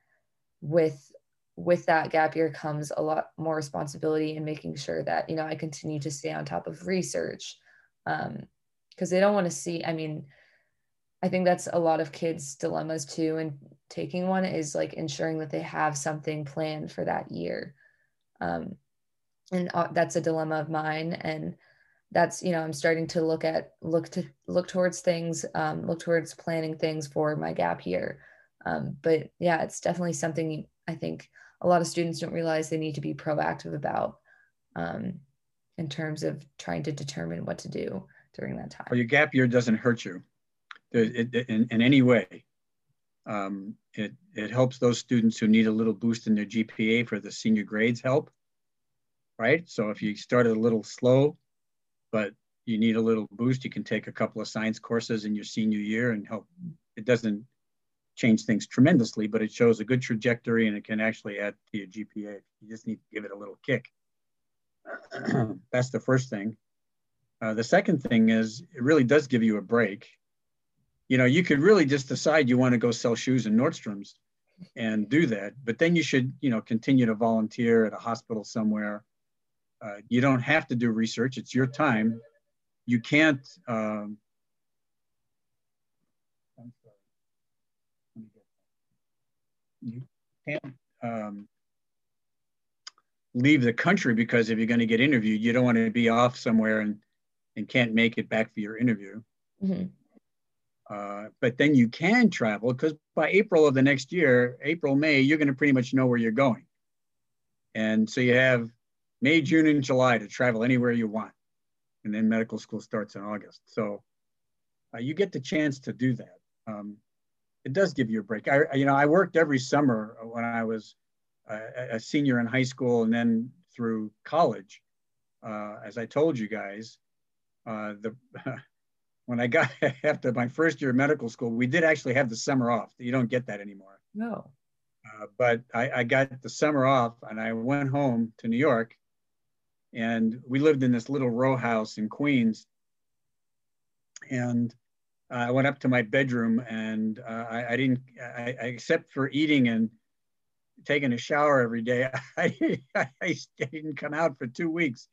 with with that gap year comes a lot more responsibility in making sure that you know I continue to stay on top of research because um, they don't want to see. I mean, I think that's a lot of kids' dilemmas too. And taking one is like ensuring that they have something planned for that year. Um, and uh, that's a dilemma of mine. And that's, you know, I'm starting to look at, look to, look towards things, um, look towards planning things for my gap year. Um, but yeah, it's definitely something I think a lot of students don't realize they need to be proactive about um, in terms of trying to determine what to do during that time. Well, your gap year doesn't hurt you it, it, in, in any way. Um, it, it helps those students who need a little boost in their GPA for the senior grades help, right? So if you started a little slow, but you need a little boost, you can take a couple of science courses in your senior year and help. It doesn't change things tremendously, but it shows a good trajectory and it can actually add to your GPA. You just need to give it a little kick. That's the first thing. Uh, the second thing is it really does give you a break you know, you could really just decide you want to go sell shoes in Nordstrom's and do that. But then you should, you know, continue to volunteer at a hospital somewhere. Uh, you don't have to do research. It's your time. You can't. Um, you can't um, leave the country because if you're going to get interviewed, you don't want to be off somewhere and, and can't make it back for your interview. Mm-hmm. Uh, but then you can travel because by April of the next year, April, May, you're going to pretty much know where you're going. And so you have May, June, and July to travel anywhere you want. And then medical school starts in August. So uh, you get the chance to do that. Um, it does give you a break. I, you know, I worked every summer when I was a, a senior in high school and then through college. Uh, as I told you guys, uh, the when I got after my first year of medical school, we did actually have the summer off. You don't get that anymore. No. Uh, but I, I, got the summer off and I went home to New York and we lived in this little row house in Queens. And I went up to my bedroom and uh, I, I, didn't, I, except for eating and taking a shower every day, I, I didn't come out for two weeks.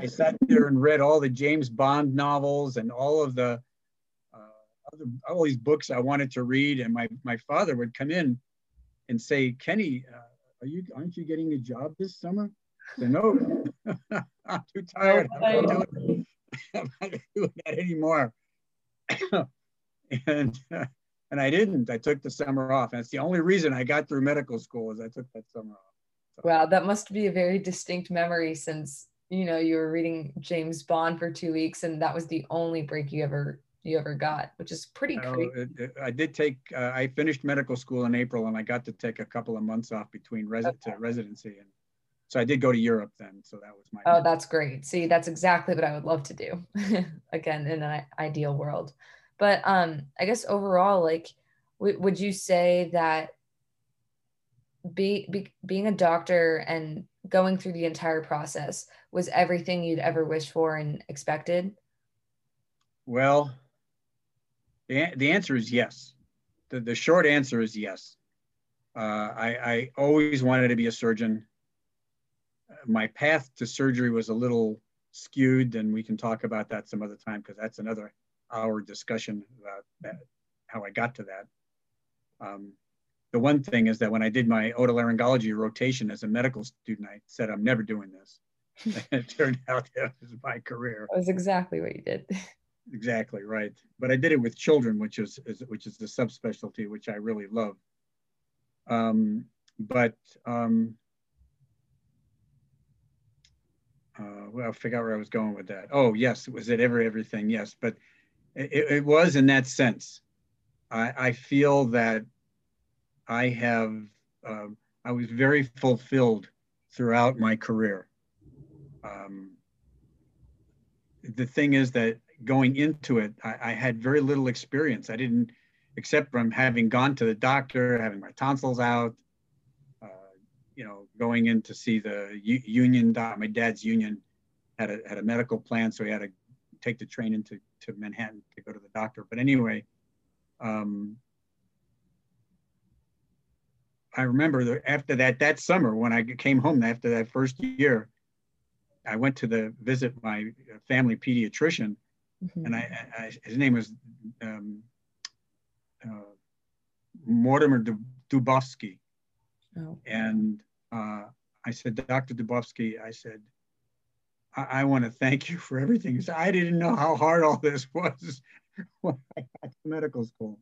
I sat there and read all the James Bond novels and all of the uh, other, all these books I wanted to read. And my my father would come in and say, "Kenny, uh, are you aren't you getting a job this summer?" I said, "No, I'm too tired. I'm not doing, I'm not doing that anymore." and uh, and I didn't. I took the summer off. And it's the only reason I got through medical school is I took that summer off. So. Wow, that must be a very distinct memory since you know you were reading James Bond for two weeks, and that was the only break you ever you ever got, which is pretty it, it, I did take. Uh, I finished medical school in April, and I got to take a couple of months off between res- okay. residency, and so I did go to Europe then. So that was my. Oh, that's great. See, that's exactly what I would love to do. Again, in an ideal world, but um, I guess overall, like, w- would you say that be, be, being a doctor and going through the entire process was everything you'd ever wished for and expected? Well, the, the answer is yes. The, the short answer is yes. Uh, I, I always wanted to be a surgeon my path to surgery was a little skewed, and we can talk about that some other time because that's another hour discussion about that, how I got to that. Um, the one thing is that when I did my otolaryngology rotation as a medical student, I said, I'm never doing this. it turned out that was my career. That was exactly what you did. exactly right. But I did it with children, which is, is which is the subspecialty, which I really love. Um, but um, uh, well, figure out where I was going with that. Oh, yes, was it ever everything? Yes, but it, it was in that sense. I, I feel that I have, uh, I was very fulfilled throughout my career. Um, the thing is that going into it, I, I, had very little experience. I didn't, except from having gone to the doctor, having my tonsils out, you know, going in to see the union. Doc, my dad's union had a had a medical plan, so he had to take the train into to Manhattan to go to the doctor. But anyway, um, I remember that after that that summer when I came home after that first year, I went to the visit my family pediatrician, mm-hmm. and I, I, his name was um, uh, Mortimer Dubovsky, oh. and uh, I said, Dr. Dubovsky, I said, I, I want to thank you for everything. I didn't know how hard all this was when I got to medical school.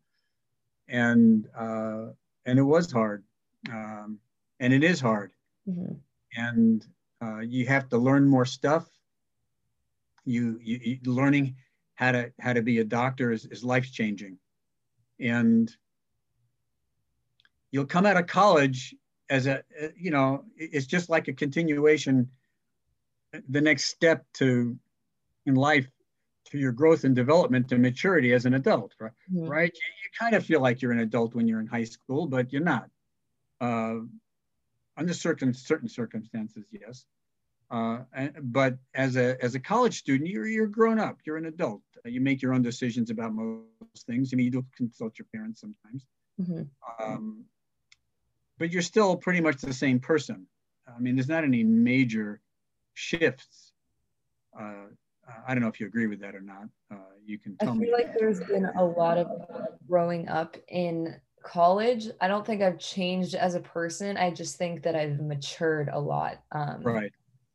And, uh, and it was hard. Um, and it is hard. Mm-hmm. And uh, you have to learn more stuff. You, you, you, learning how to how to be a doctor is, is life changing, and you'll come out of college as a you know it's just like a continuation the next step to in life to your growth and development to maturity as an adult right, mm-hmm. right? You, you, kind of feel like you're an adult when you're in high school but you're not uh, under certain certain circumstances yes uh, and, but as a as a college student you're you're grown up you're an adult you make your own decisions about most things I mean you do consult your parents sometimes mm-hmm. um, but you're still pretty much the same person. I mean, there's not any major shifts. Uh, I don't know if you agree with that or not. Uh, you can tell me. I feel like there's been a lot of growing up in college. I don't think I've changed as a person. I just think that I've matured a lot. Um, right.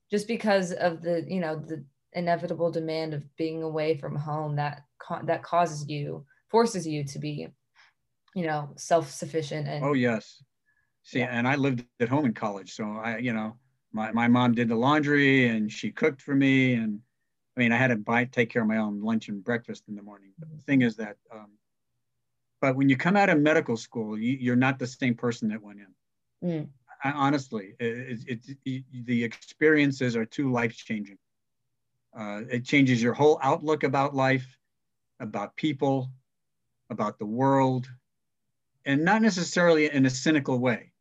Just because of the, you know, the inevitable demand of being away from home that that causes you, forces you to be, you know, self-sufficient and. Oh yes See, yeah. and I lived at home in college, so I, you know, my, my mom did the laundry and she cooked for me, and I mean, I had to buy take care of my own lunch and breakfast in the morning. But the thing is that, um, but when you come out of medical school, you, are not the same person that went in. Mm. I, honestly, it, it, it, the experiences are too life changing. Uh, it changes your whole outlook about life, about people, about the world, and not necessarily in a cynical way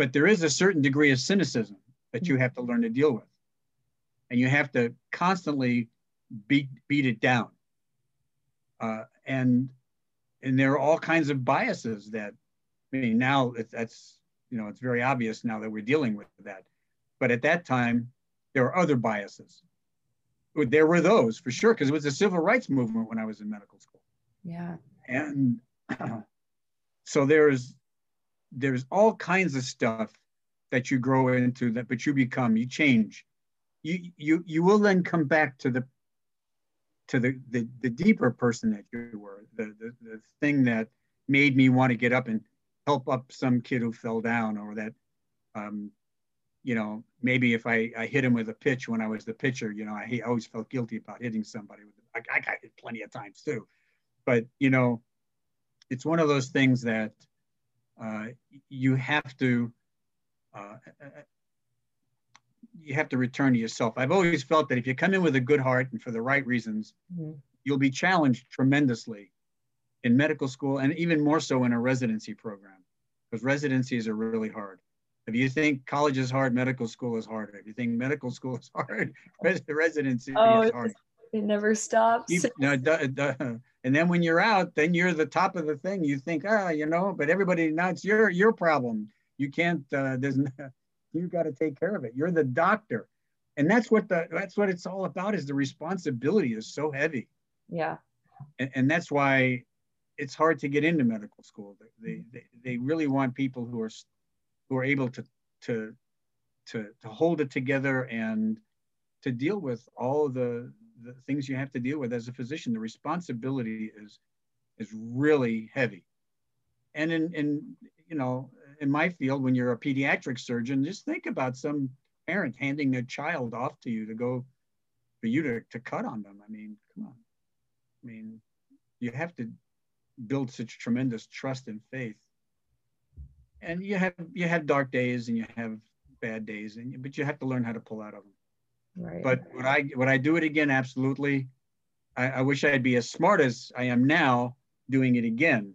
but there is a certain degree of cynicism that you have to learn to deal with. And you have to constantly beat, beat it down. Uh, and, and there are all kinds of biases that, I mean, now that's, you know, it's very obvious now that we're dealing with that. But at that time, there were other biases. There were those for sure, because it was a civil rights movement when I was in medical school. Yeah. And so there's there's all kinds of stuff that you grow into that but you become you change you you you will then come back to the to the the, the deeper person that you were the, the the thing that made me want to get up and help up some kid who fell down or that um you know maybe if i i hit him with a pitch when i was the pitcher you know i, I always felt guilty about hitting somebody with I, I got hit plenty of times too. But you know it's one of those things that uh, you have to uh, you have to return to yourself. I've always felt that if you come in with a good heart and for the right reasons, mm-hmm. you'll be challenged tremendously in medical school and even more so in a residency program because residencies are really hard. If you think college is hard, medical school is harder. If you think medical school is hard, residency oh, is hard. It never stops. You, no, duh, duh. And then when you're out, then you're the top of the thing. You think, ah, oh, you know, but everybody, now it's your your problem. You can't. Uh, there's, you got to take care of it. You're the doctor, and that's what the that's what it's all about. Is the responsibility is so heavy. Yeah. And, and that's why it's hard to get into medical school. They, they, they really want people who are who are able to to to to hold it together and to deal with all the the things you have to deal with as a physician. The responsibility is is really heavy. And in in you know in my field, when you're a pediatric surgeon, just think about some parent handing their child off to you to go for you to, to cut on them. I mean, come on. I mean, you have to build such tremendous trust and faith. And you have you have dark days and you have bad days, and but you have to learn how to pull out of them. Right. But would I would I do it again? Absolutely. I, I wish I'd be as smart as I am now doing it again,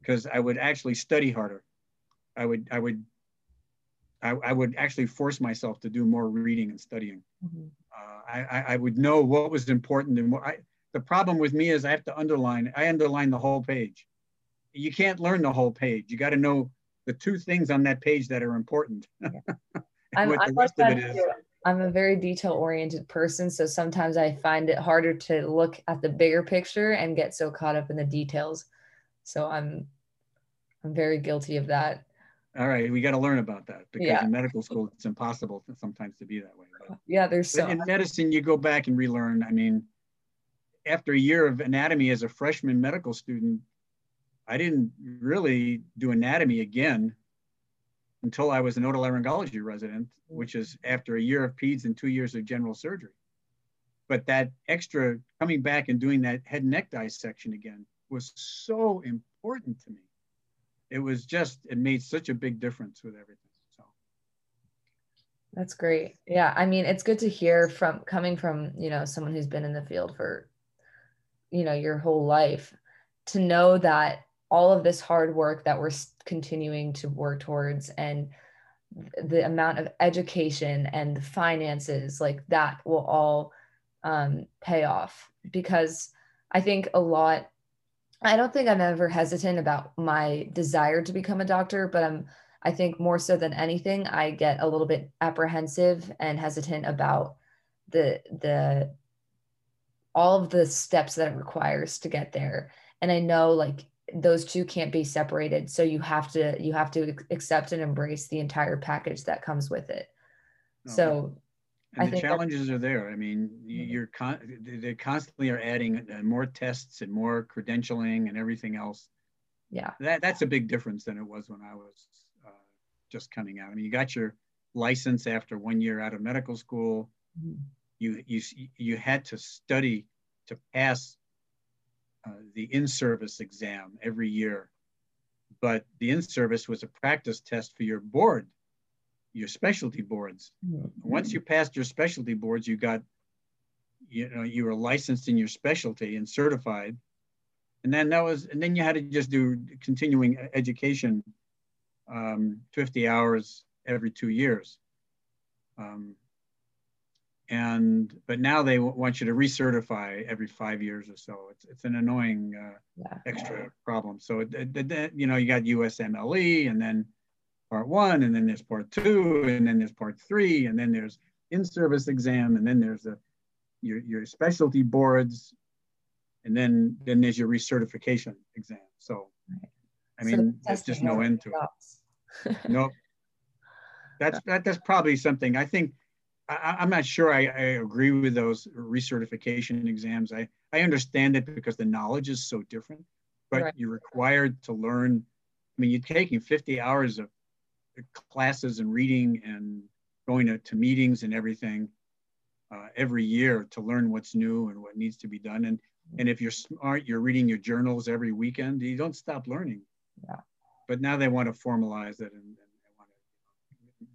because I would actually study harder. I would I would I, I would actually force myself to do more reading and studying. Mm-hmm. Uh, I, I would know what was important and what I, the problem with me is I have to underline. I underline the whole page. You can't learn the whole page. You got to know the two things on that page that are important. I'm, I'm, like I'm a very detail oriented person. So sometimes I find it harder to look at the bigger picture and get so caught up in the details. So I'm I'm very guilty of that. All right, we got to learn about that because yeah. in medical school it's impossible sometimes to be that way. But, yeah, there's so in medicine you go back and relearn. I mean, after a year of anatomy as a freshman medical student, I didn't really do anatomy again until I was an otolaryngology resident, which is after a year of peds and two years of general surgery. But that extra coming back and doing that head and neck dissection again was so important to me. It was just, it made such a big difference with everything. So that's great. Yeah. I mean, it's good to hear from coming from, you know, someone who's been in the field for you know your whole life to know that all of this hard work that we're continuing to work towards and the amount of education and the finances like that will all um, pay off because i think a lot i don't think i'm ever hesitant about my desire to become a doctor but i'm i think more so than anything i get a little bit apprehensive and hesitant about the the all of the steps that it requires to get there and i know like those two can't be separated so you have to you have to accept and embrace the entire package that comes with it no. so and I the challenges are there. I mean, you're con- they constantly are adding uh, more tests and more credentialing and everything else. Yeah, that that's a big difference than it was when I was uh, just coming out. I mean, you got your license after one year out of medical school. Mm-hmm you you you had to study to pass uh, the in-service exam every year, but the in-service was a practice test for your board, your specialty boards. Once you passed your specialty boards, you got you know you were licensed in your specialty and certified, and then that was and then you had to just do continuing education, um, 50 hours every two years. Um, and but now they want you to recertify every five years or so. It's it's an annoying uh, yeah. extra problem. So it, it, it, you know you got USMLE and then part one, and then there's part two, and then there's part three, and then there's in-service exam, and then there's a your your specialty boards, and then then there's your recertification exam. So I mean, so there's just no end to it. nope. That's that, that's probably something I think I, am not sure I, I, agree with those recertification exams. I, I understand it because the knowledge is so different, but right. you're required to learn. I mean, you're taking 50 hours of classes and reading and going to, to meetings and everything uh, every year to learn what's new and what needs to be done. And, and if you're smart, you're reading your journals every weekend, you don't stop learning. Yeah. But now they want to formalize it and, and they want to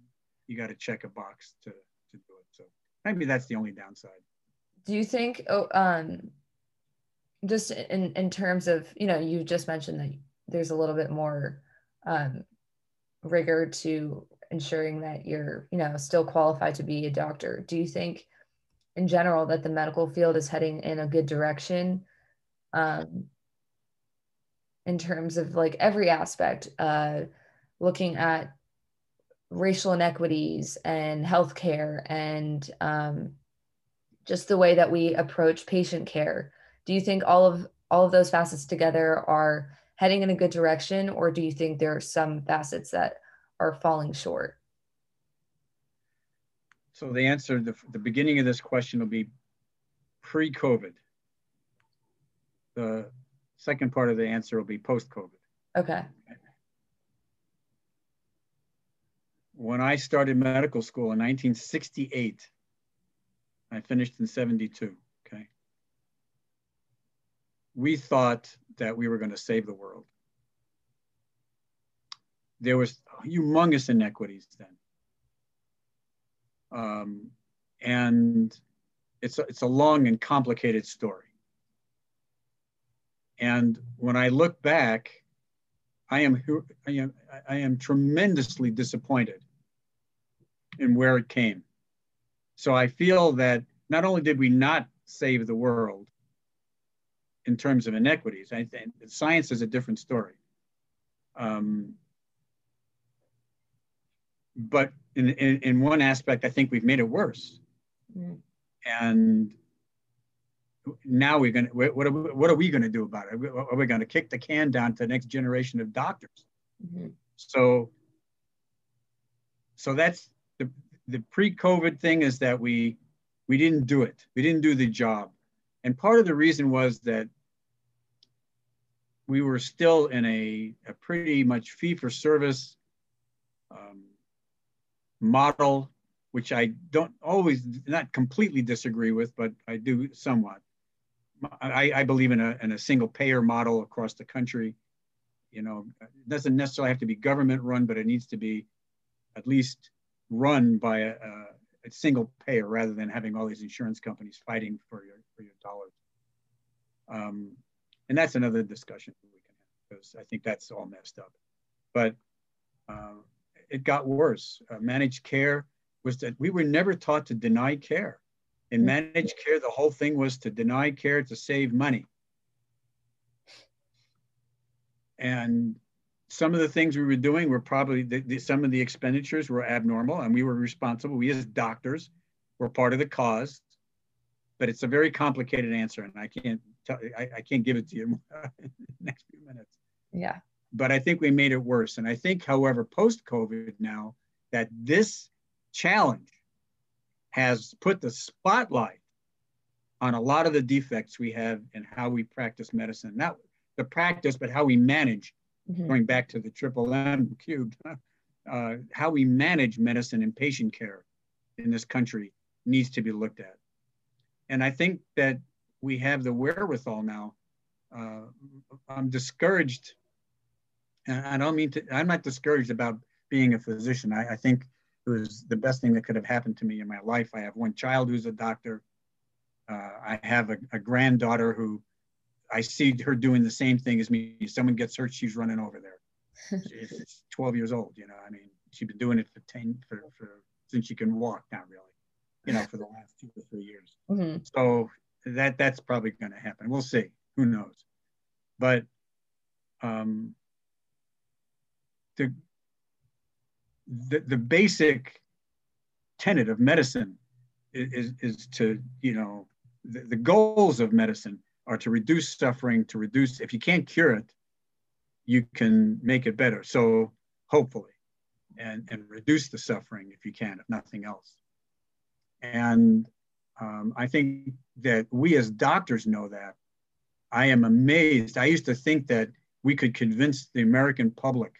you got to check a box to to do it. So maybe that's the only downside. Do you think? Oh, um, just in in terms of you know, you just mentioned that there's a little bit more um, rigor to ensuring that you're you know still qualified to be a doctor. Do you think? in general that the medical field is heading in a good direction um, in terms of like every aspect, uh, looking at racial inequities and healthcare and um, just the way that we approach patient care. Do you think all of all of those facets together are heading in a good direction, or do you think there are some facets that are falling short? So the answer, the, the beginning of this question will be pre-COVID. The second part of the answer will be post-COVID. Okay. When I started medical school in 1968, I finished in 72, okay? We thought that we were gonna save the world. There was humongous inequities then. Um, and it's a, it's a long and complicated story. And when I look back, I am, I am, I am tremendously disappointed in where it came. So I feel that not only did we not save the world in terms of inequities, I think science is a different story. Um, but in, in, in one aspect, I think we've made it worse. Mm. And now we're going to, what are we, what are we going to do about it? Are we going to kick the can down to the next generation of doctors? Mm-hmm. So, so that's the, the pre-COVID thing is that we, we didn't do it. We didn't do the job. And part of the reason was that we were still in a, a pretty much fee for service um, model, which I don't always, not completely disagree with, but I do somewhat. I, I believe in a, in a single payer model across the country. You know, it doesn't necessarily have to be government run, but it needs to be at least run by a, a, a single payer rather than having all these insurance companies fighting for your, your dollars. Um, and that's another discussion we can have because I think that's all messed up. But uh, it got worse. Uh, managed care was that we were never taught to deny care. In mm. managed care, the whole thing was to deny care to save money. And some of the things we were doing were probably the, the, some of the expenditures were abnormal, and we were responsible. We as doctors were part of the cause, but it's a very complicated answer, and I can't tell, I, I can't give it to you in the next few minutes. Yeah but I think we made it worse. And I think, however, post COVID now, that this challenge has put the spotlight on a lot of the defects we have in how we practice medicine. Not the practice, but how we manage, mm-hmm. going back to the triple M cubed, uh, how we manage medicine and patient care in this country needs to be looked at. And I think that we have the wherewithal now. Uh, I'm discouraged I don't mean to, I'm not discouraged about being a physician. I, I, think it was the best thing that could have happened to me in my life. I have one child who's a doctor. Uh, I have a, a, granddaughter who I see her doing the same thing as me. Someone gets hurt, she's running over there. she's 12 years old, you know, I mean, she's been doing it for 10, for, for since she can walk, not really, you know, for the last two or three years. Mm-hmm. So that that's probably going to happen. We'll see. Who knows? But um, the, the, the basic tenet of medicine is, is to, you know, the, the goals of medicine are to reduce suffering, to reduce, if you can't cure it, you can make it better. So hopefully, and, and reduce the suffering if you can, if nothing else. And um, I think that we as doctors know that. I am amazed. I used to think that we could convince the American public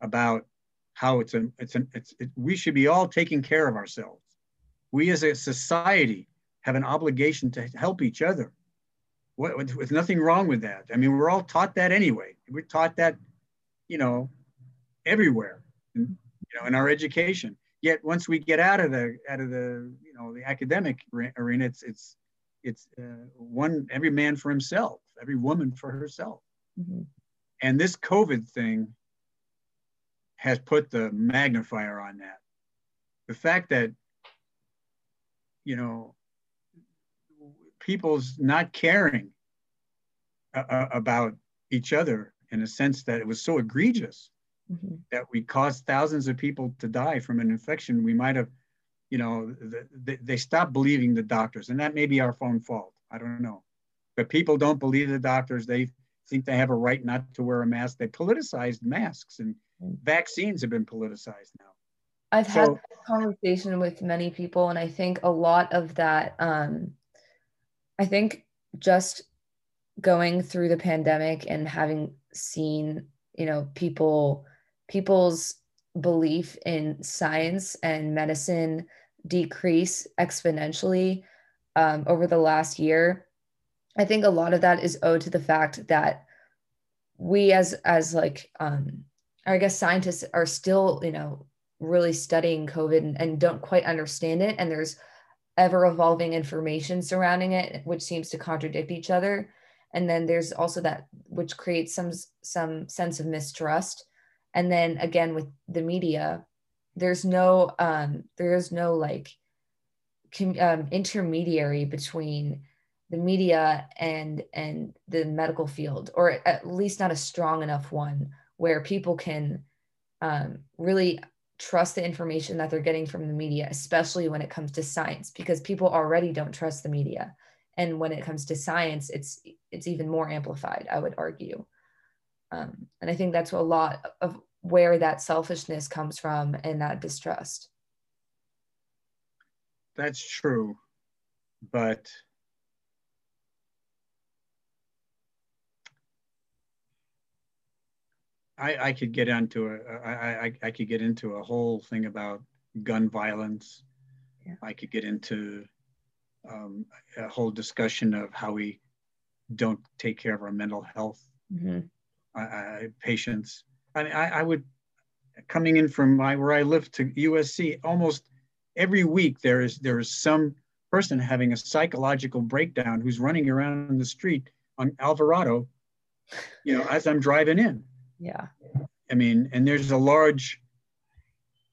about how it's a it's an it's it, we should be all taking care of ourselves. We as a society have an obligation to help each other. What, with nothing wrong with that. I mean, we're all taught that anyway. We're taught that, you know, everywhere, in, you know, in our education. Yet once we get out of the out of the you know the academic arena, it's it's it's uh, one every man for himself, every woman for herself. Mm-hmm. And this COVID thing has put the magnifier on that. The fact that you know people's not caring uh, about each other in a sense that it was so egregious mm-hmm. that we caused thousands of people to die from an infection we might have you know the, they stopped believing the doctors and that may be our own fault. I don't know. But people don't believe the doctors. They think they have a right not to wear a mask. They politicized masks and mm-hmm. vaccines have been politicized now. I've so, had conversation with many people and i think a lot of that um i think just going through the pandemic and having seen you know people people's belief in science and medicine decrease exponentially um, over the last year i think a lot of that is owed to the fact that we as as like um i guess scientists are still you know really studying covid and, and don't quite understand it. And there's ever evolving information surrounding it which seems to contradict each other. And then there's also that which creates some some sense of mistrust and then again with the media there's no um there's no like com, um, intermediary between the media and and the medical field or at least not a strong enough one where people can um, really trust the information that they're getting from the media especially when it comes to science because people already don't trust the media. And when it comes to science it's it's even more amplified i would argue um, and i think that's a lot of where that selfishness comes from and that distrust that's true but I, I could get into a I, I, I could get into a whole thing about gun violence. Yeah. I could get into um, a whole discussion of how we don't take care of our mental health mm-hmm. Patients. I, I, I, would, coming in from my, where I live to USC, almost every week there is there is some person having a psychological breakdown who's running around in the street on Alvarado, you know, as I'm driving in. Yeah. I mean, and there's a large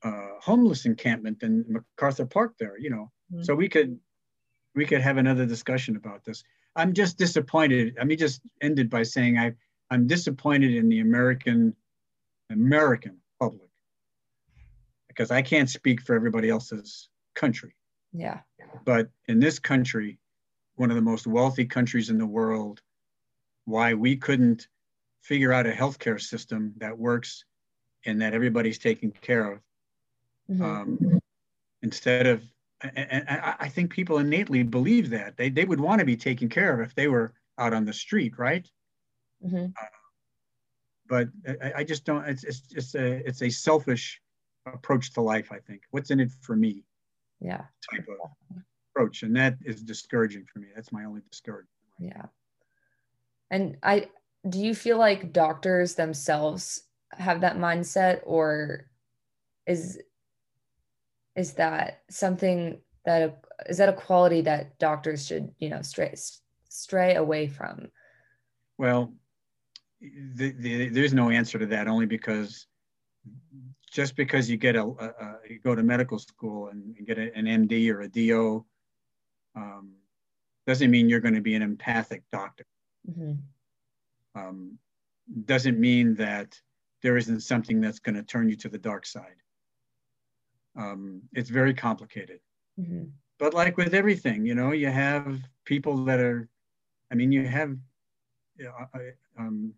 uh, homeless encampment in MacArthur Park there, you know. Mm-hmm. So we could we could have another discussion about this. I'm just disappointed. I mean, just ended by saying I, I'm disappointed in the American, American public because I can't speak for everybody else's country. Yeah. But in this country, one of the most wealthy countries in the world, why we couldn't figure out a healthcare system that works and that everybody's taken care of. Mm-hmm. Um, instead of and I think people innately believe that they, they would want to be taken care of if they were out on the street, right? Mm-hmm. Uh, but I, I, just don't. It's, it's just a it's a selfish approach to life. I think what's in it for me. Yeah. Type of approach, and that is discouraging for me. That's my only discouragement. Yeah. And I do you feel like doctors themselves have that mindset, or is is that something that is that a quality that doctors should you know stray stray away from well the, the, there's no answer to that only because just because you get a, a, a you go to medical school and get a, an md or a do um, doesn't mean you're going to be an empathic doctor mm-hmm. um, doesn't mean that there isn't something that's going to turn you to the dark side um, it's very complicated. Mm-hmm. But like with everything, you know, you have people that are, I mean, you have you know, um,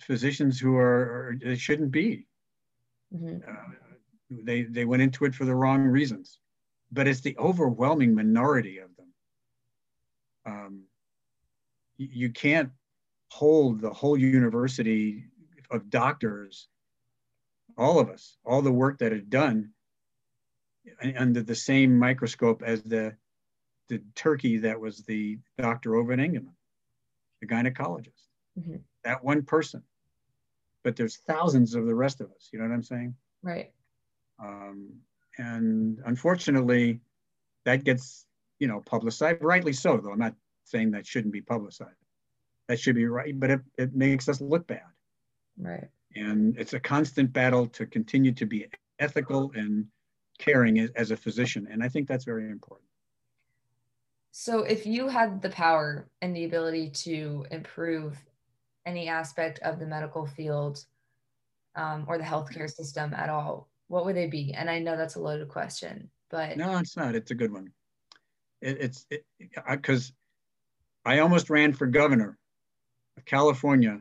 physicians who are, they shouldn't be. Mm-hmm. Uh, they, they went into it for the wrong reasons. But it's the overwhelming minority of them. Um, you can't hold the whole university of doctors all of us, all the work that is done under the same microscope as the the turkey that was the doctor over in England, the gynecologist. Mm-hmm. That one person. But there's thousands of the rest of us. You know what I'm saying? Right. Um, and unfortunately, that gets, you know, publicized, rightly so, though. I'm not saying that shouldn't be publicized. That should be right, but it, it makes us look bad. Right. And it's a constant battle to continue to be ethical and caring as, as a physician. And I think that's very important. So, if you had the power and the ability to improve any aspect of the medical field um, or the healthcare system at all, what would they be? And I know that's a loaded question, but no, it's not. It's a good one. It, it's because I almost ran for governor of California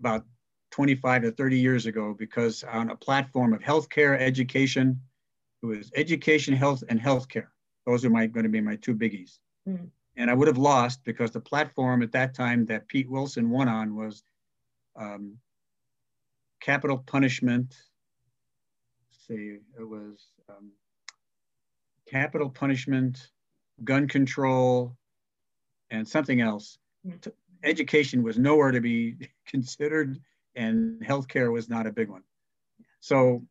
about 25 to 30 years ago because on a platform of healthcare, education, it was education, health, and healthcare. Those are my going to be my two biggies. Mm. And I would have lost because the platform at that time that Pete Wilson won on was um, capital punishment. Let's see, it was um, capital punishment, gun control, and something else. Mm. Education was nowhere to be considered, and healthcare was not a big one. So,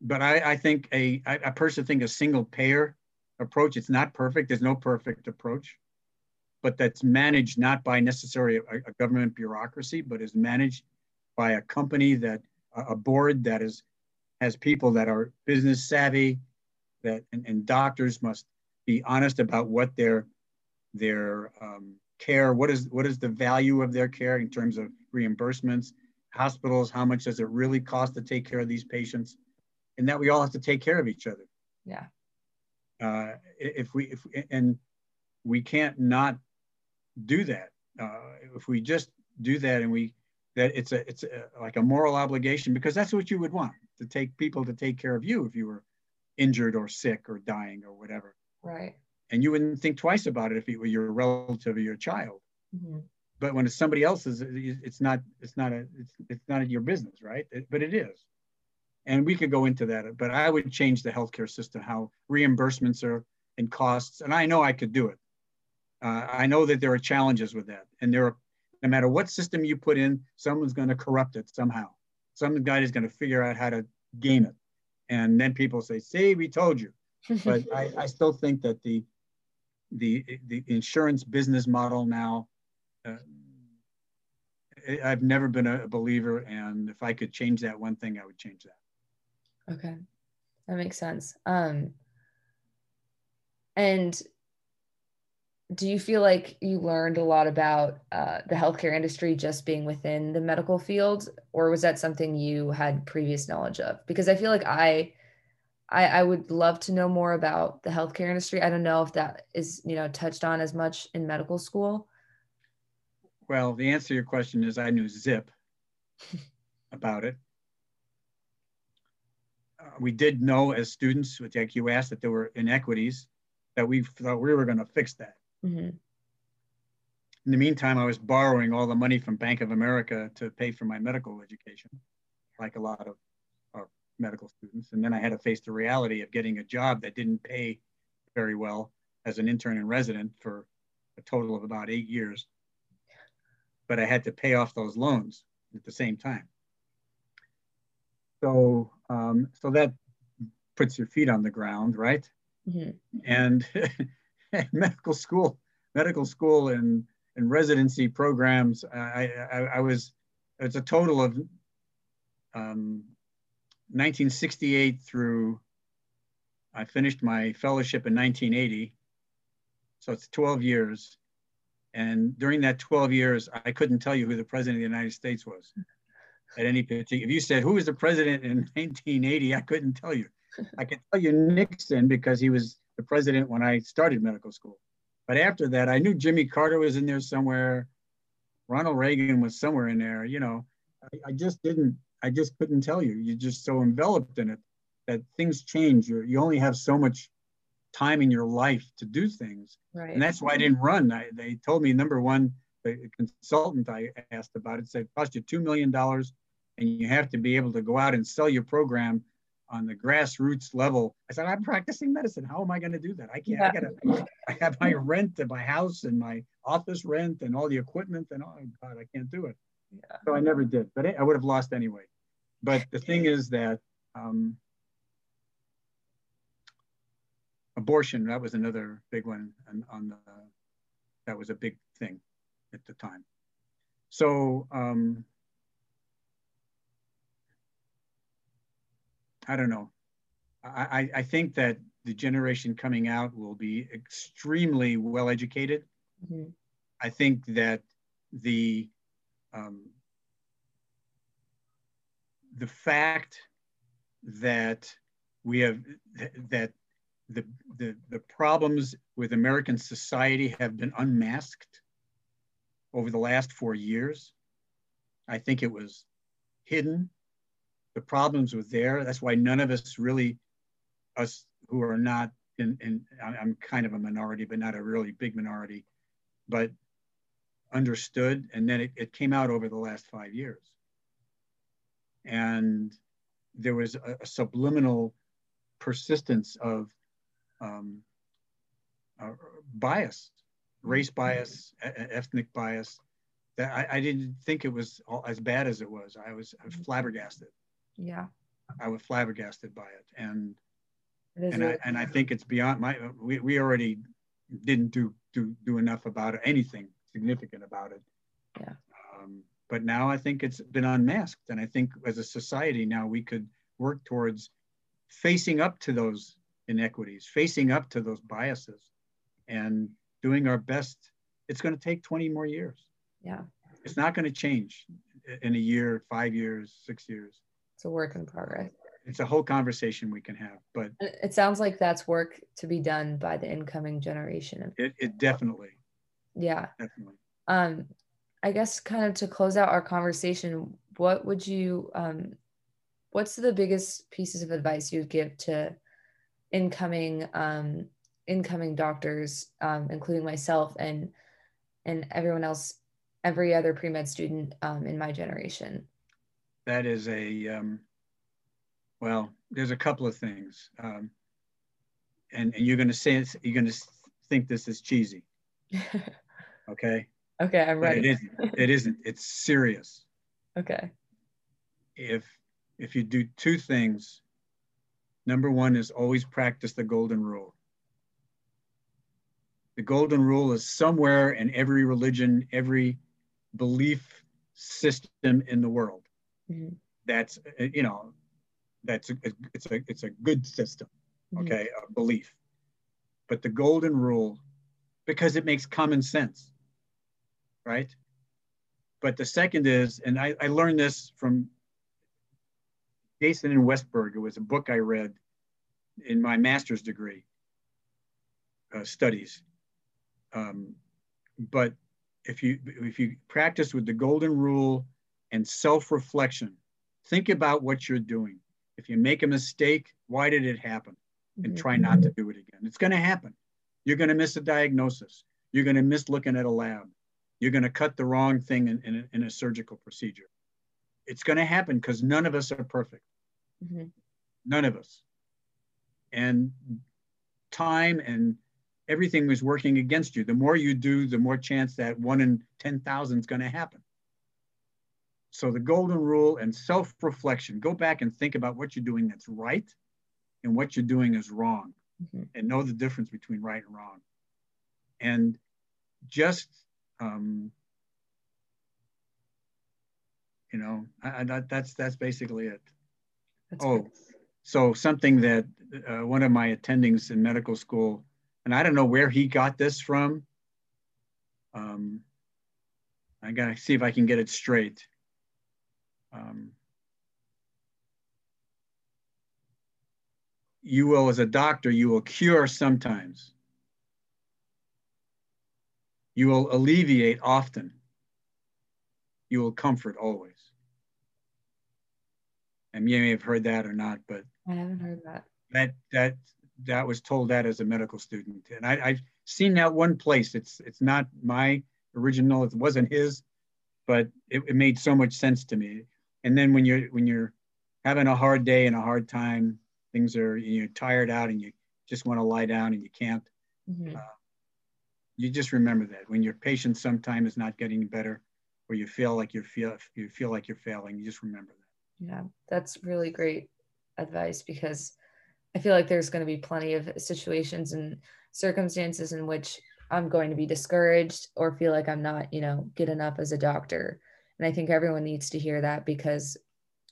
but I, I think a I, I personally think a single payer approach. It's not perfect. There's no perfect approach, but that's managed not by necessarily a, a government bureaucracy, but is managed by a company that a board that is has people that are business savvy, that and, and doctors must be honest about what their their um, care, what is what is the value of their care in terms of reimbursements, hospitals, how much does it really cost to take care of these patients, and that we all have to take care of each other. Yeah uh, if we if and we can't not do that uh, if we just do that and we that it's a it's a, like a moral obligation because that's what you would want to take people to take care of you if you were injured or sick or dying or whatever right and you wouldn't think twice about it if it were your relative or your child mm-hmm. but when it's somebody else's it's not it's not a it's, it's not your business right it, but it is and we could go into that, but I would change the healthcare system, how reimbursements are and costs. And I know I could do it. Uh, I know that there are challenges with that. And there are, no matter what system you put in, someone's going to corrupt it somehow. Some guy is going to figure out how to game it. And then people say, see, we told you. But I, I still think that the, the, the insurance business model now, uh, I've never been a believer. And if I could change that one thing, I would change that. Okay. That makes sense. Um and do you feel like you learned a lot about uh, the healthcare industry just being within the medical field or was that something you had previous knowledge of because i feel like i I, I would love to know more about the healthcare industry. I don't know if that is, you know, touched on as much in medical school. Well, the answer to your question is I knew zip about it we did know as students, like you asked, that there were inequities, that we thought we were going to fix that. Mm-hmm. In the meantime, I was borrowing all the money from Bank of America to pay for my medical education, like a lot of our medical students. And then I had to face the reality of getting a job that didn't pay very well as an intern and resident for a total of about eight years. But I had to pay off those loans at the same time. So, um, so that puts your feet on the ground, right? Mm-hmm. And medical school, medical school and, and residency programs, I, I, I was, it's a total of um, 1968 through, I finished my fellowship in 1980. So it's 12 years. And during that 12 years, I couldn't tell you who the president of the United States was at any particular. If you said who was the president in 1980, I couldn't tell you. I can tell you Nixon because he was the president when I started medical school. But after that, I knew Jimmy Carter was in there somewhere. Ronald Reagan was somewhere in there. You know, I, I just didn't. I just couldn't tell you. You're just so enveloped in it that things change. you you only have so much time in your life to do things. Right. And that's why I didn't run. I, they told me number one, the consultant I asked about it said it cost you $2 million and you have to be able to go out and sell your program on the grassroots level. I said, I'm practicing medicine. How am I going to do that? I can't. Yeah. I gotta. I have my rent and my house and my office rent and all the equipment and oh God, I can't do it. Yeah. So I never did, but I would have lost anyway. But the thing is that um, abortion, that was another big one on, on the, that was a big thing at the time. So um, I don't know. I, I think that the generation coming out will be extremely well educated. Mm-hmm. I think that the um, the fact that we have that the, the the problems with American society have been unmasked over the last four years. I think it was hidden. The problems were there. That's why none of us really, us who are not in, in I'm kind of a minority, but not a really big minority, but understood. And then it, it came out over the last five years. And there was a, a subliminal persistence of um, uh, bias, race bias, ethnic bias. That I, I, didn't think it was all, as bad as it was. I was, I was flabbergasted. Yeah. I was flabbergasted by it, and and I, and I think it's beyond my. We, we already didn't do do do enough about it, anything significant about it. Yeah. Um, but now I think it's been unmasked, and I think as a society now we could work towards facing up to those inequities, facing up to those biases, and doing our best. It's going to take 20 more years. Yeah. It's not going to change in a year, five years, six years. It's a work in progress. It's a whole conversation we can have, but it sounds like that's work to be done by the incoming generation. It, it definitely. Yeah. Definitely. Um, I guess kind of to close out our conversation, what would you um, what's the biggest pieces of advice you'd give to incoming um, incoming doctors, um, including myself and and everyone else, every other pre med student um, in my generation? That is a um, well. There's a couple of things, um, and and you're going to say it's, you're going to think this is cheesy. okay. Okay, I'm ready. But it isn't. It isn't. It's serious. Okay. If if you do two things, number one is always practice the golden rule. The golden rule is somewhere in every religion, every belief system in the world. Mm-hmm. That's you know, that's a, it's a it's a good system, mm-hmm. okay, a belief. But the golden rule, because it makes common sense, right? But the second is, and I, I learned this from Jason and Westberg. It was a book I read in my master's degree uh, studies. Um, but if you if you practice with the golden rule and self-reflection, think about what you're doing. If you make a mistake, why did it happen? And mm-hmm. try not to do it again. It's going to happen. You're going to miss a diagnosis. You're going to miss looking at a lab. You're going to cut the wrong thing in, in, a, in a surgical procedure. It's going to happen because none of us are perfect. Mm-hmm. None of us. And time and everything was working against you. The more you do, the more chance that one in 10,000 is going to happen. So the golden rule and self-reflection, go back and think about what you're doing that's right and what you're doing is wrong mm-hmm. and know the difference between right and wrong. And just, um, you know, I, I, that's, that's basically it. That's oh, good. so something that uh, one of my attendings in medical school, and I don't know where he got this from. Um, I gotta see if I can get it straight. Um, you will, as a doctor, you will cure sometimes. You will alleviate often. You will comfort always and you may have heard that or not, but I haven't heard that. That that that was told that as a medical student, and I, I've seen that one place. It's it's not my original. It wasn't his, but it, it made so much sense to me. And then when you're when you're having a hard day and a hard time, things are you're tired out and you just want to lie down and you can't. Mm-hmm. Uh, you just remember that when your patient sometimes is not getting better, or you feel like you feel you feel like you're failing, you just remember that. Yeah, that's really great advice because I feel like there's going to be plenty of situations and circumstances in which I'm going to be discouraged or feel like I'm not, you know, good enough as a doctor. And I think everyone needs to hear that because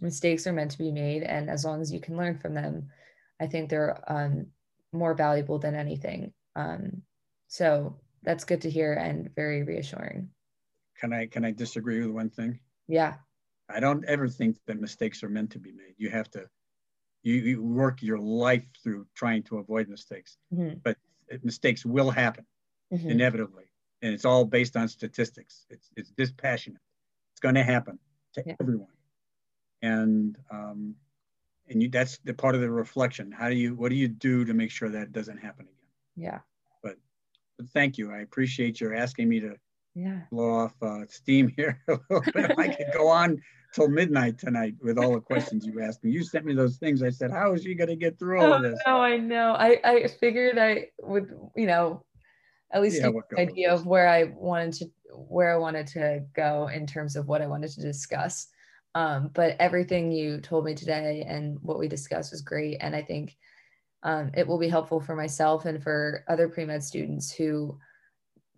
mistakes are meant to be made. And as long as you can learn from them, I think they're um, more valuable than anything. Um, so that's good to hear and very reassuring. Can I can I disagree with one thing? Yeah. I don't ever think that mistakes are meant to be made. You have to you, you work your life through trying to avoid mistakes. Mm-hmm. But mistakes will happen mm-hmm. inevitably. And it's all based on statistics. It's it's dispassionate. Going to happen to yeah. everyone. And um, and you that's the part of the reflection. How do you what do you do to make sure that doesn't happen again? Yeah. But but thank you. I appreciate your asking me to yeah. blow off uh, steam here a little bit. I could go on till midnight tonight with all the questions you asked me. You sent me those things. I said, "How is she going to get through all of this?" Oh, I know. I I figured I would, you know, at least yeah, an idea of where I wanted to where I wanted to go in terms of what I wanted to discuss. Um, but everything you told me today and what we discussed was great, and I think um, it will be helpful for myself and for other pre med students who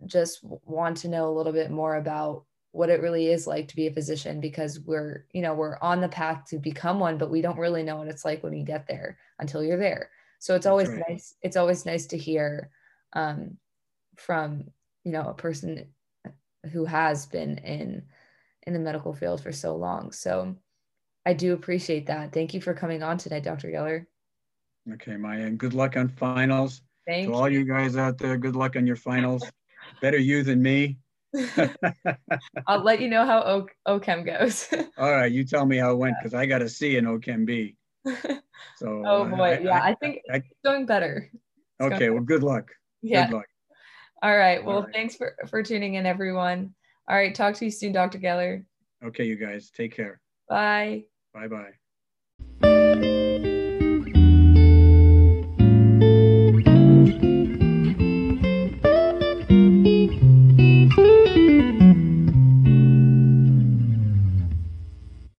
just want to know a little bit more about what it really is like to be a physician because we're you know we're on the path to become one but we don't really know what it's like when you get there until you're there so it's always right. nice it's always nice to hear um, from you know a person who has been in in the medical field for so long so i do appreciate that thank you for coming on today dr geller okay maya and good luck on finals Thank to you. all you guys out there good luck on your finals better you than me I'll let you know how o- OChem goes. All right, you tell me how it went because I got to see an OChem B. So. oh boy, I, yeah, I, I think I, it's going better. It's okay, going well, good luck. Yeah. Good luck. All right. Well, All right. thanks for for tuning in, everyone. All right, talk to you soon, Dr. Geller. Okay, you guys, take care. Bye. Bye bye.